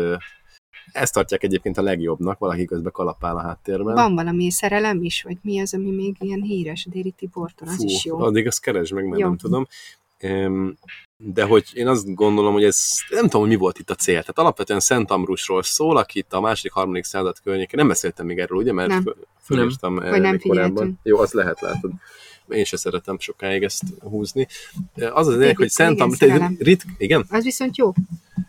ezt tartják egyébként a legjobbnak, valaki közben kalapál a háttérben. Van valami szerelem is, vagy mi az, ami még ilyen híres, Déri Tibortól, az Fú, is jó. addig azt keresd meg, mert Jó. nem tudom. De hogy én azt gondolom, hogy ez nem tudom, hogy mi volt itt a cél. Tehát alapvetően Szent Ambrusról szól, akit a második, harmadik század környékén, nem beszéltem még erről, ugye, mert Nem. föl- fölírtam erre Vagy nem korábban. Jó, azt lehet, látod. Én se szeretem sokáig ezt húzni. Az az lényeg, hogy Szent szerelem. Rit... Igen? Az viszont jó.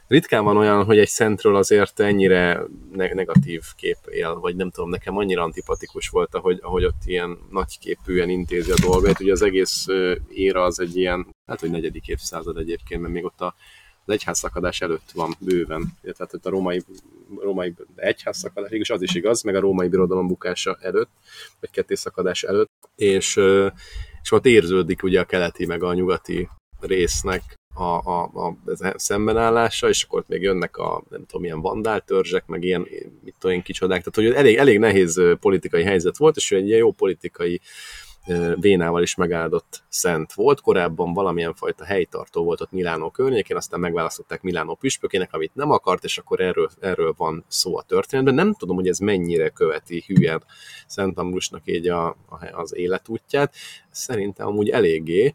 ritkán van olyan, hogy egy szentről azért ennyire ne- negatív kép él, vagy nem tudom, nekem annyira antipatikus volt, ahogy, ahogy ott ilyen nagyképűen intézi a dolgait. Ugye az egész éra az egy ilyen, hát hogy negyedik évszázad egyébként, mert még ott a, az egyházszakadás előtt van bőven. Tehát a római, római egyházszakadás, és az is igaz, meg a római birodalom bukása előtt, vagy kettészakadás előtt, és, és ott érződik ugye a keleti meg a nyugati résznek a, a, a a szembenállása, és akkor ott még jönnek a, nem tudom, ilyen vandáltörzsek, meg ilyen, mit tudom én, kicsodák, tehát hogy elég, elég nehéz politikai helyzet volt, és ő egy ilyen jó politikai vénával is megáldott szent volt. Korábban valamilyen fajta helytartó volt ott Milánó környékén, aztán megválasztották Milánó püspökének, amit nem akart, és akkor erről, erről van szó a történetben. Nem tudom, hogy ez mennyire követi hülyen Szent Ambrusnak így a, a, az életútját. Szerintem amúgy eléggé,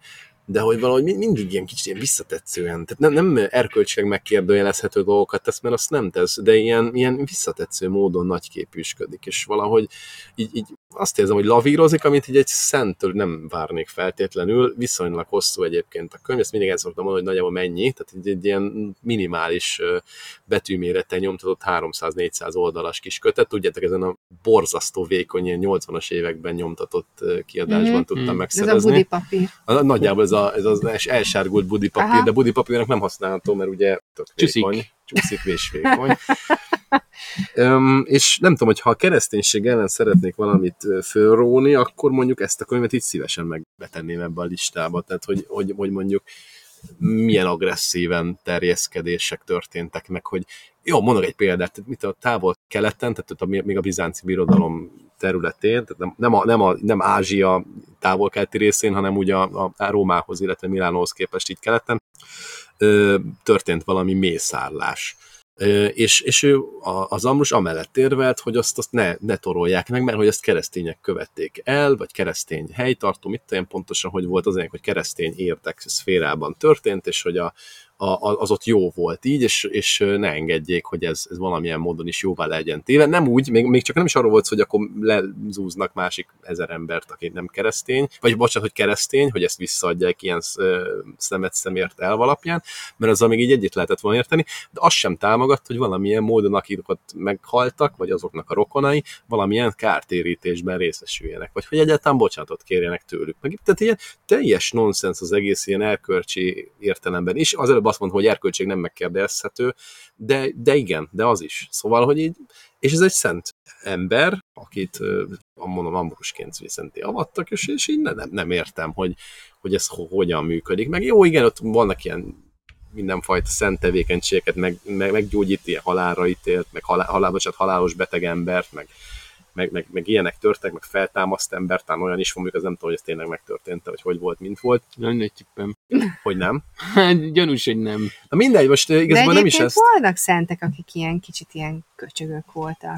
de hogy valahogy mind- mindig ilyen kicsit ilyen visszatetszően, tehát nem, nem erkölcsileg megkérdőjelezhető dolgokat tesz, mert azt nem tesz, de ilyen, ilyen visszatetsző módon nagyképűsködik, és valahogy így, így azt érzem, hogy lavírozik, amit így egy szenttől nem várnék feltétlenül, viszonylag hosszú egyébként a könyv, ezt mindig el szoktam mondani, hogy nagyjából mennyi, tehát egy, egy ilyen minimális ö, betűmérettel nyomtatott 300-400 oldalas kis kötet, tudjátok, ezen a borzasztó vékony, ilyen 80-as években nyomtatott kiadásban Mhm. tudtam Mhm. Ez a megszerezni. papír. A- Nagyjából ez, a, ez az els- elsárgult budipapír, Aha. de budipapírnak nem használható, mert ugye tök Csúszik. vékony, csúszik és vékony. Öm, és nem tudom, hogy ha a kereszténység ellen szeretnék valamit fölróni, akkor mondjuk ezt a könyvet így szívesen megbetenném ebbe a listába. Tehát, hogy, hogy, hogy mondjuk milyen agresszíven terjeszkedések történtek meg, hogy jó, mondok egy példát, mit a távol keleten, tehát a, még a bizánci birodalom területén, tehát nem, nem, a, nem, a, nem Ázsia távol-keleti részén, hanem ugye a, a Rómához, illetve Milánóhoz képest így keleten, ö, történt valami mészárlás. És, és ő, az Ambrus amellett érvelt, hogy azt, azt ne, ne torolják meg, mert hogy ezt keresztények követték el, vagy keresztény helytartó, mit tudom pontosan, hogy volt az hogy keresztény értek szférában történt, és hogy a, a, az ott jó volt így, és, és ne engedjék, hogy ez, ez valamilyen módon is jóvá legyen téve. Nem úgy, még, még csak nem is arról volt, hogy akkor lezúznak másik ezer embert, aki nem keresztény, vagy bocsánat, hogy keresztény, hogy ezt visszaadják ilyen szemet szemért elv alapján, mert azzal még így egyet lehetett volna érteni, de azt sem támogatt, hogy valamilyen módon, akik ott meghaltak, vagy azoknak a rokonai, valamilyen kártérítésben részesüljenek, vagy hogy egyáltalán bocsánatot kérjenek tőlük. Meg, tehát ilyen teljes nonsens az egész ilyen erkölcsi értelemben is. Az előbb azt mondtam, hogy erköltség nem megkérdezhető, de, de igen, de az is. Szóval, hogy így, és ez egy szent ember, akit mondom, Ambrusként viszont avattak, és, és így nem, nem értem, hogy, hogy ez ho- hogyan működik. Meg jó, igen, ott vannak ilyen mindenfajta szent tevékenységeket, meg, meg, meggyógyít ilyen halálra ítélt, meg halál, halál, bocsánat, halálos beteg embert, meg, meg, meg, meg ilyenek történtek, meg feltámaszt embert, talán olyan is van, mondjuk az nem tudom, hogy ez tényleg megtörtént, vagy hogy volt, mint volt, Lenne egy tippem. hogy nem. Hát gyanús, hogy nem. Na mindegy, most De igazából nem is ezt... voltak szentek, akik ilyen kicsit ilyen köcsögök voltak.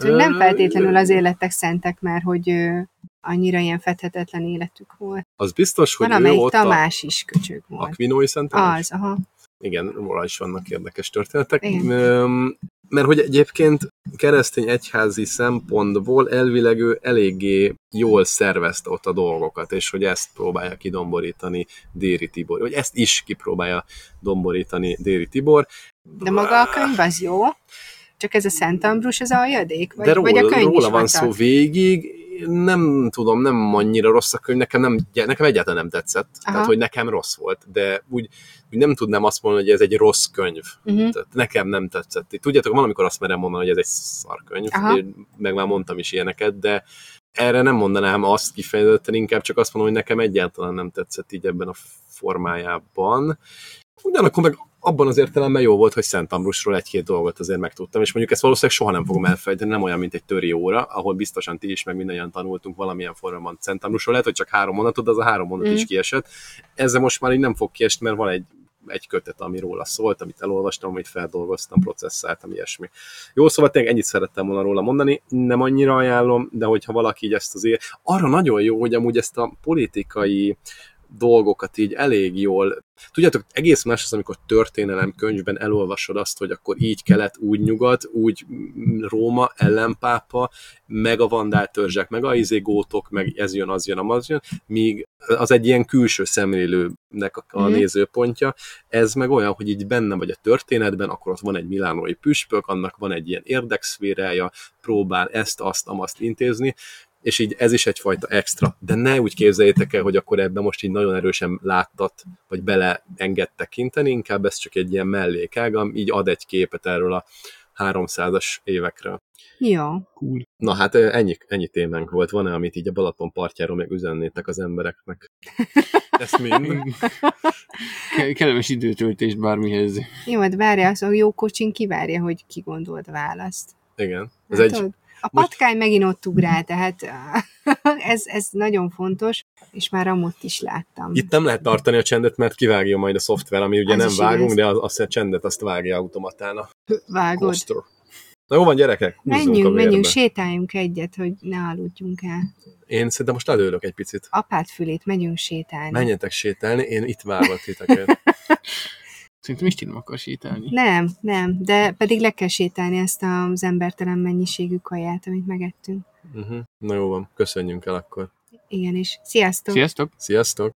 Nem feltétlenül azért lettek szentek, mert hogy annyira ilyen fedhetetlen életük volt. Az biztos, hogy Van ő ott a Tamás is köcsög volt. Akvinói Szent Tamás? Az, aha. Igen, róla is vannak érdekes történetek. Igen. Mert hogy egyébként keresztény egyházi szempontból elvileg ő eléggé jól szervezte ott a dolgokat, és hogy ezt próbálja kidomborítani Déri Tibor, vagy ezt is kipróbálja domborítani Déri Tibor. De maga a könyv az jó, csak ez a Szent Ambrus, ez a aljadék? Vagy, De róla, vagy a könyv róla van szó végig, nem tudom, nem annyira rossz a könyv, nekem, nem, nekem egyáltalán nem tetszett, Aha. tehát hogy nekem rossz volt, de úgy, úgy nem tudnám azt mondani, hogy ez egy rossz könyv. Uh-huh. Tehát nekem nem tetszett. Tudjátok, valamikor azt merem mondani, hogy ez egy szarkönyv, Aha. Én meg már mondtam is ilyeneket, de erre nem mondanám azt kifejezetten, inkább csak azt mondom, hogy nekem egyáltalán nem tetszett így ebben a formájában. Ugyanakkor meg abban az értelemben jó volt, hogy Szent Ambrusról egy-két dolgot azért megtudtam, és mondjuk ezt valószínűleg soha nem fogom elfelejteni, nem olyan, mint egy töri óra, ahol biztosan ti is, meg mindannyian tanultunk valamilyen formában Szent Ambrusról. Lehet, hogy csak három mondatot, de az a három mondat Mm. is kiesett. Ezzel most már így nem fog kiesni, mert van egy egy kötet, ami róla szólt, amit elolvastam, amit feldolgoztam, processzáltam, ilyesmi. Jó, szóval tényleg ennyit szerettem volna róla mondani, nem annyira ajánlom, de hogyha valaki így ezt azért, arra nagyon jó, hogy amúgy ezt a politikai dolgokat így elég jól. Tudjátok, egész más az, amikor történelem könyvben elolvasod azt, hogy akkor így kelet, úgy nyugat, úgy Róma, ellenpápa, meg a vandál törzsek, meg a izégótok, meg ez jön, az jön, az jön, míg az egy ilyen külső szemlélőnek a, Mhm. nézőpontja, ez meg olyan, hogy így benne vagy a történetben, akkor ott van egy milánói püspök, annak van egy ilyen érdekszférája, próbál ezt, azt, amazt intézni, és így ez is egyfajta extra. De ne úgy képzeljétek el, hogy akkor ebben most így nagyon erősen láttat, vagy bele enged tekinteni, inkább ez csak egy ilyen mellékág, így ad egy képet erről a 300-as évekről. Jó. Cool. Na hát ennyi, ennyi témánk volt. Van-e, amit így a Balaton partjáról meg üzennétek az embereknek? Ezt mind? Ke- kellemes időtöltés bármihez. Jó, hát várja, az a jó kocsin kivárja, hogy ki gondolt választ. Igen. Ez Hát egy, ott A patkány megint ott ugrál, tehát ez, ez nagyon fontos, és már amott is láttam. Itt nem lehet tartani a csendet, mert kivágja majd a szoftver, ami ugye Az nem vágunk, igaz. de az, azt a csendet azt vágja automatán a Vágod. Coaster. Na jó van, gyerekek, Menjünk, menjünk, sétáljunk egyet, hogy ne aludjunk el. Én szerintem most ledőlök egy picit. Apát fülét, megyünk sétálni. Menjetek sétálni, én itt várlak titeket. Szerintem Isti nem akar sétálni. Nem, nem, de pedig le kell sétálni ezt az embertelen mennyiségű kaját, amit megettünk. uh-huh. Na jó van, köszönjünk el akkor. Igen, és sziasztok! Sziasztok! Sziasztok!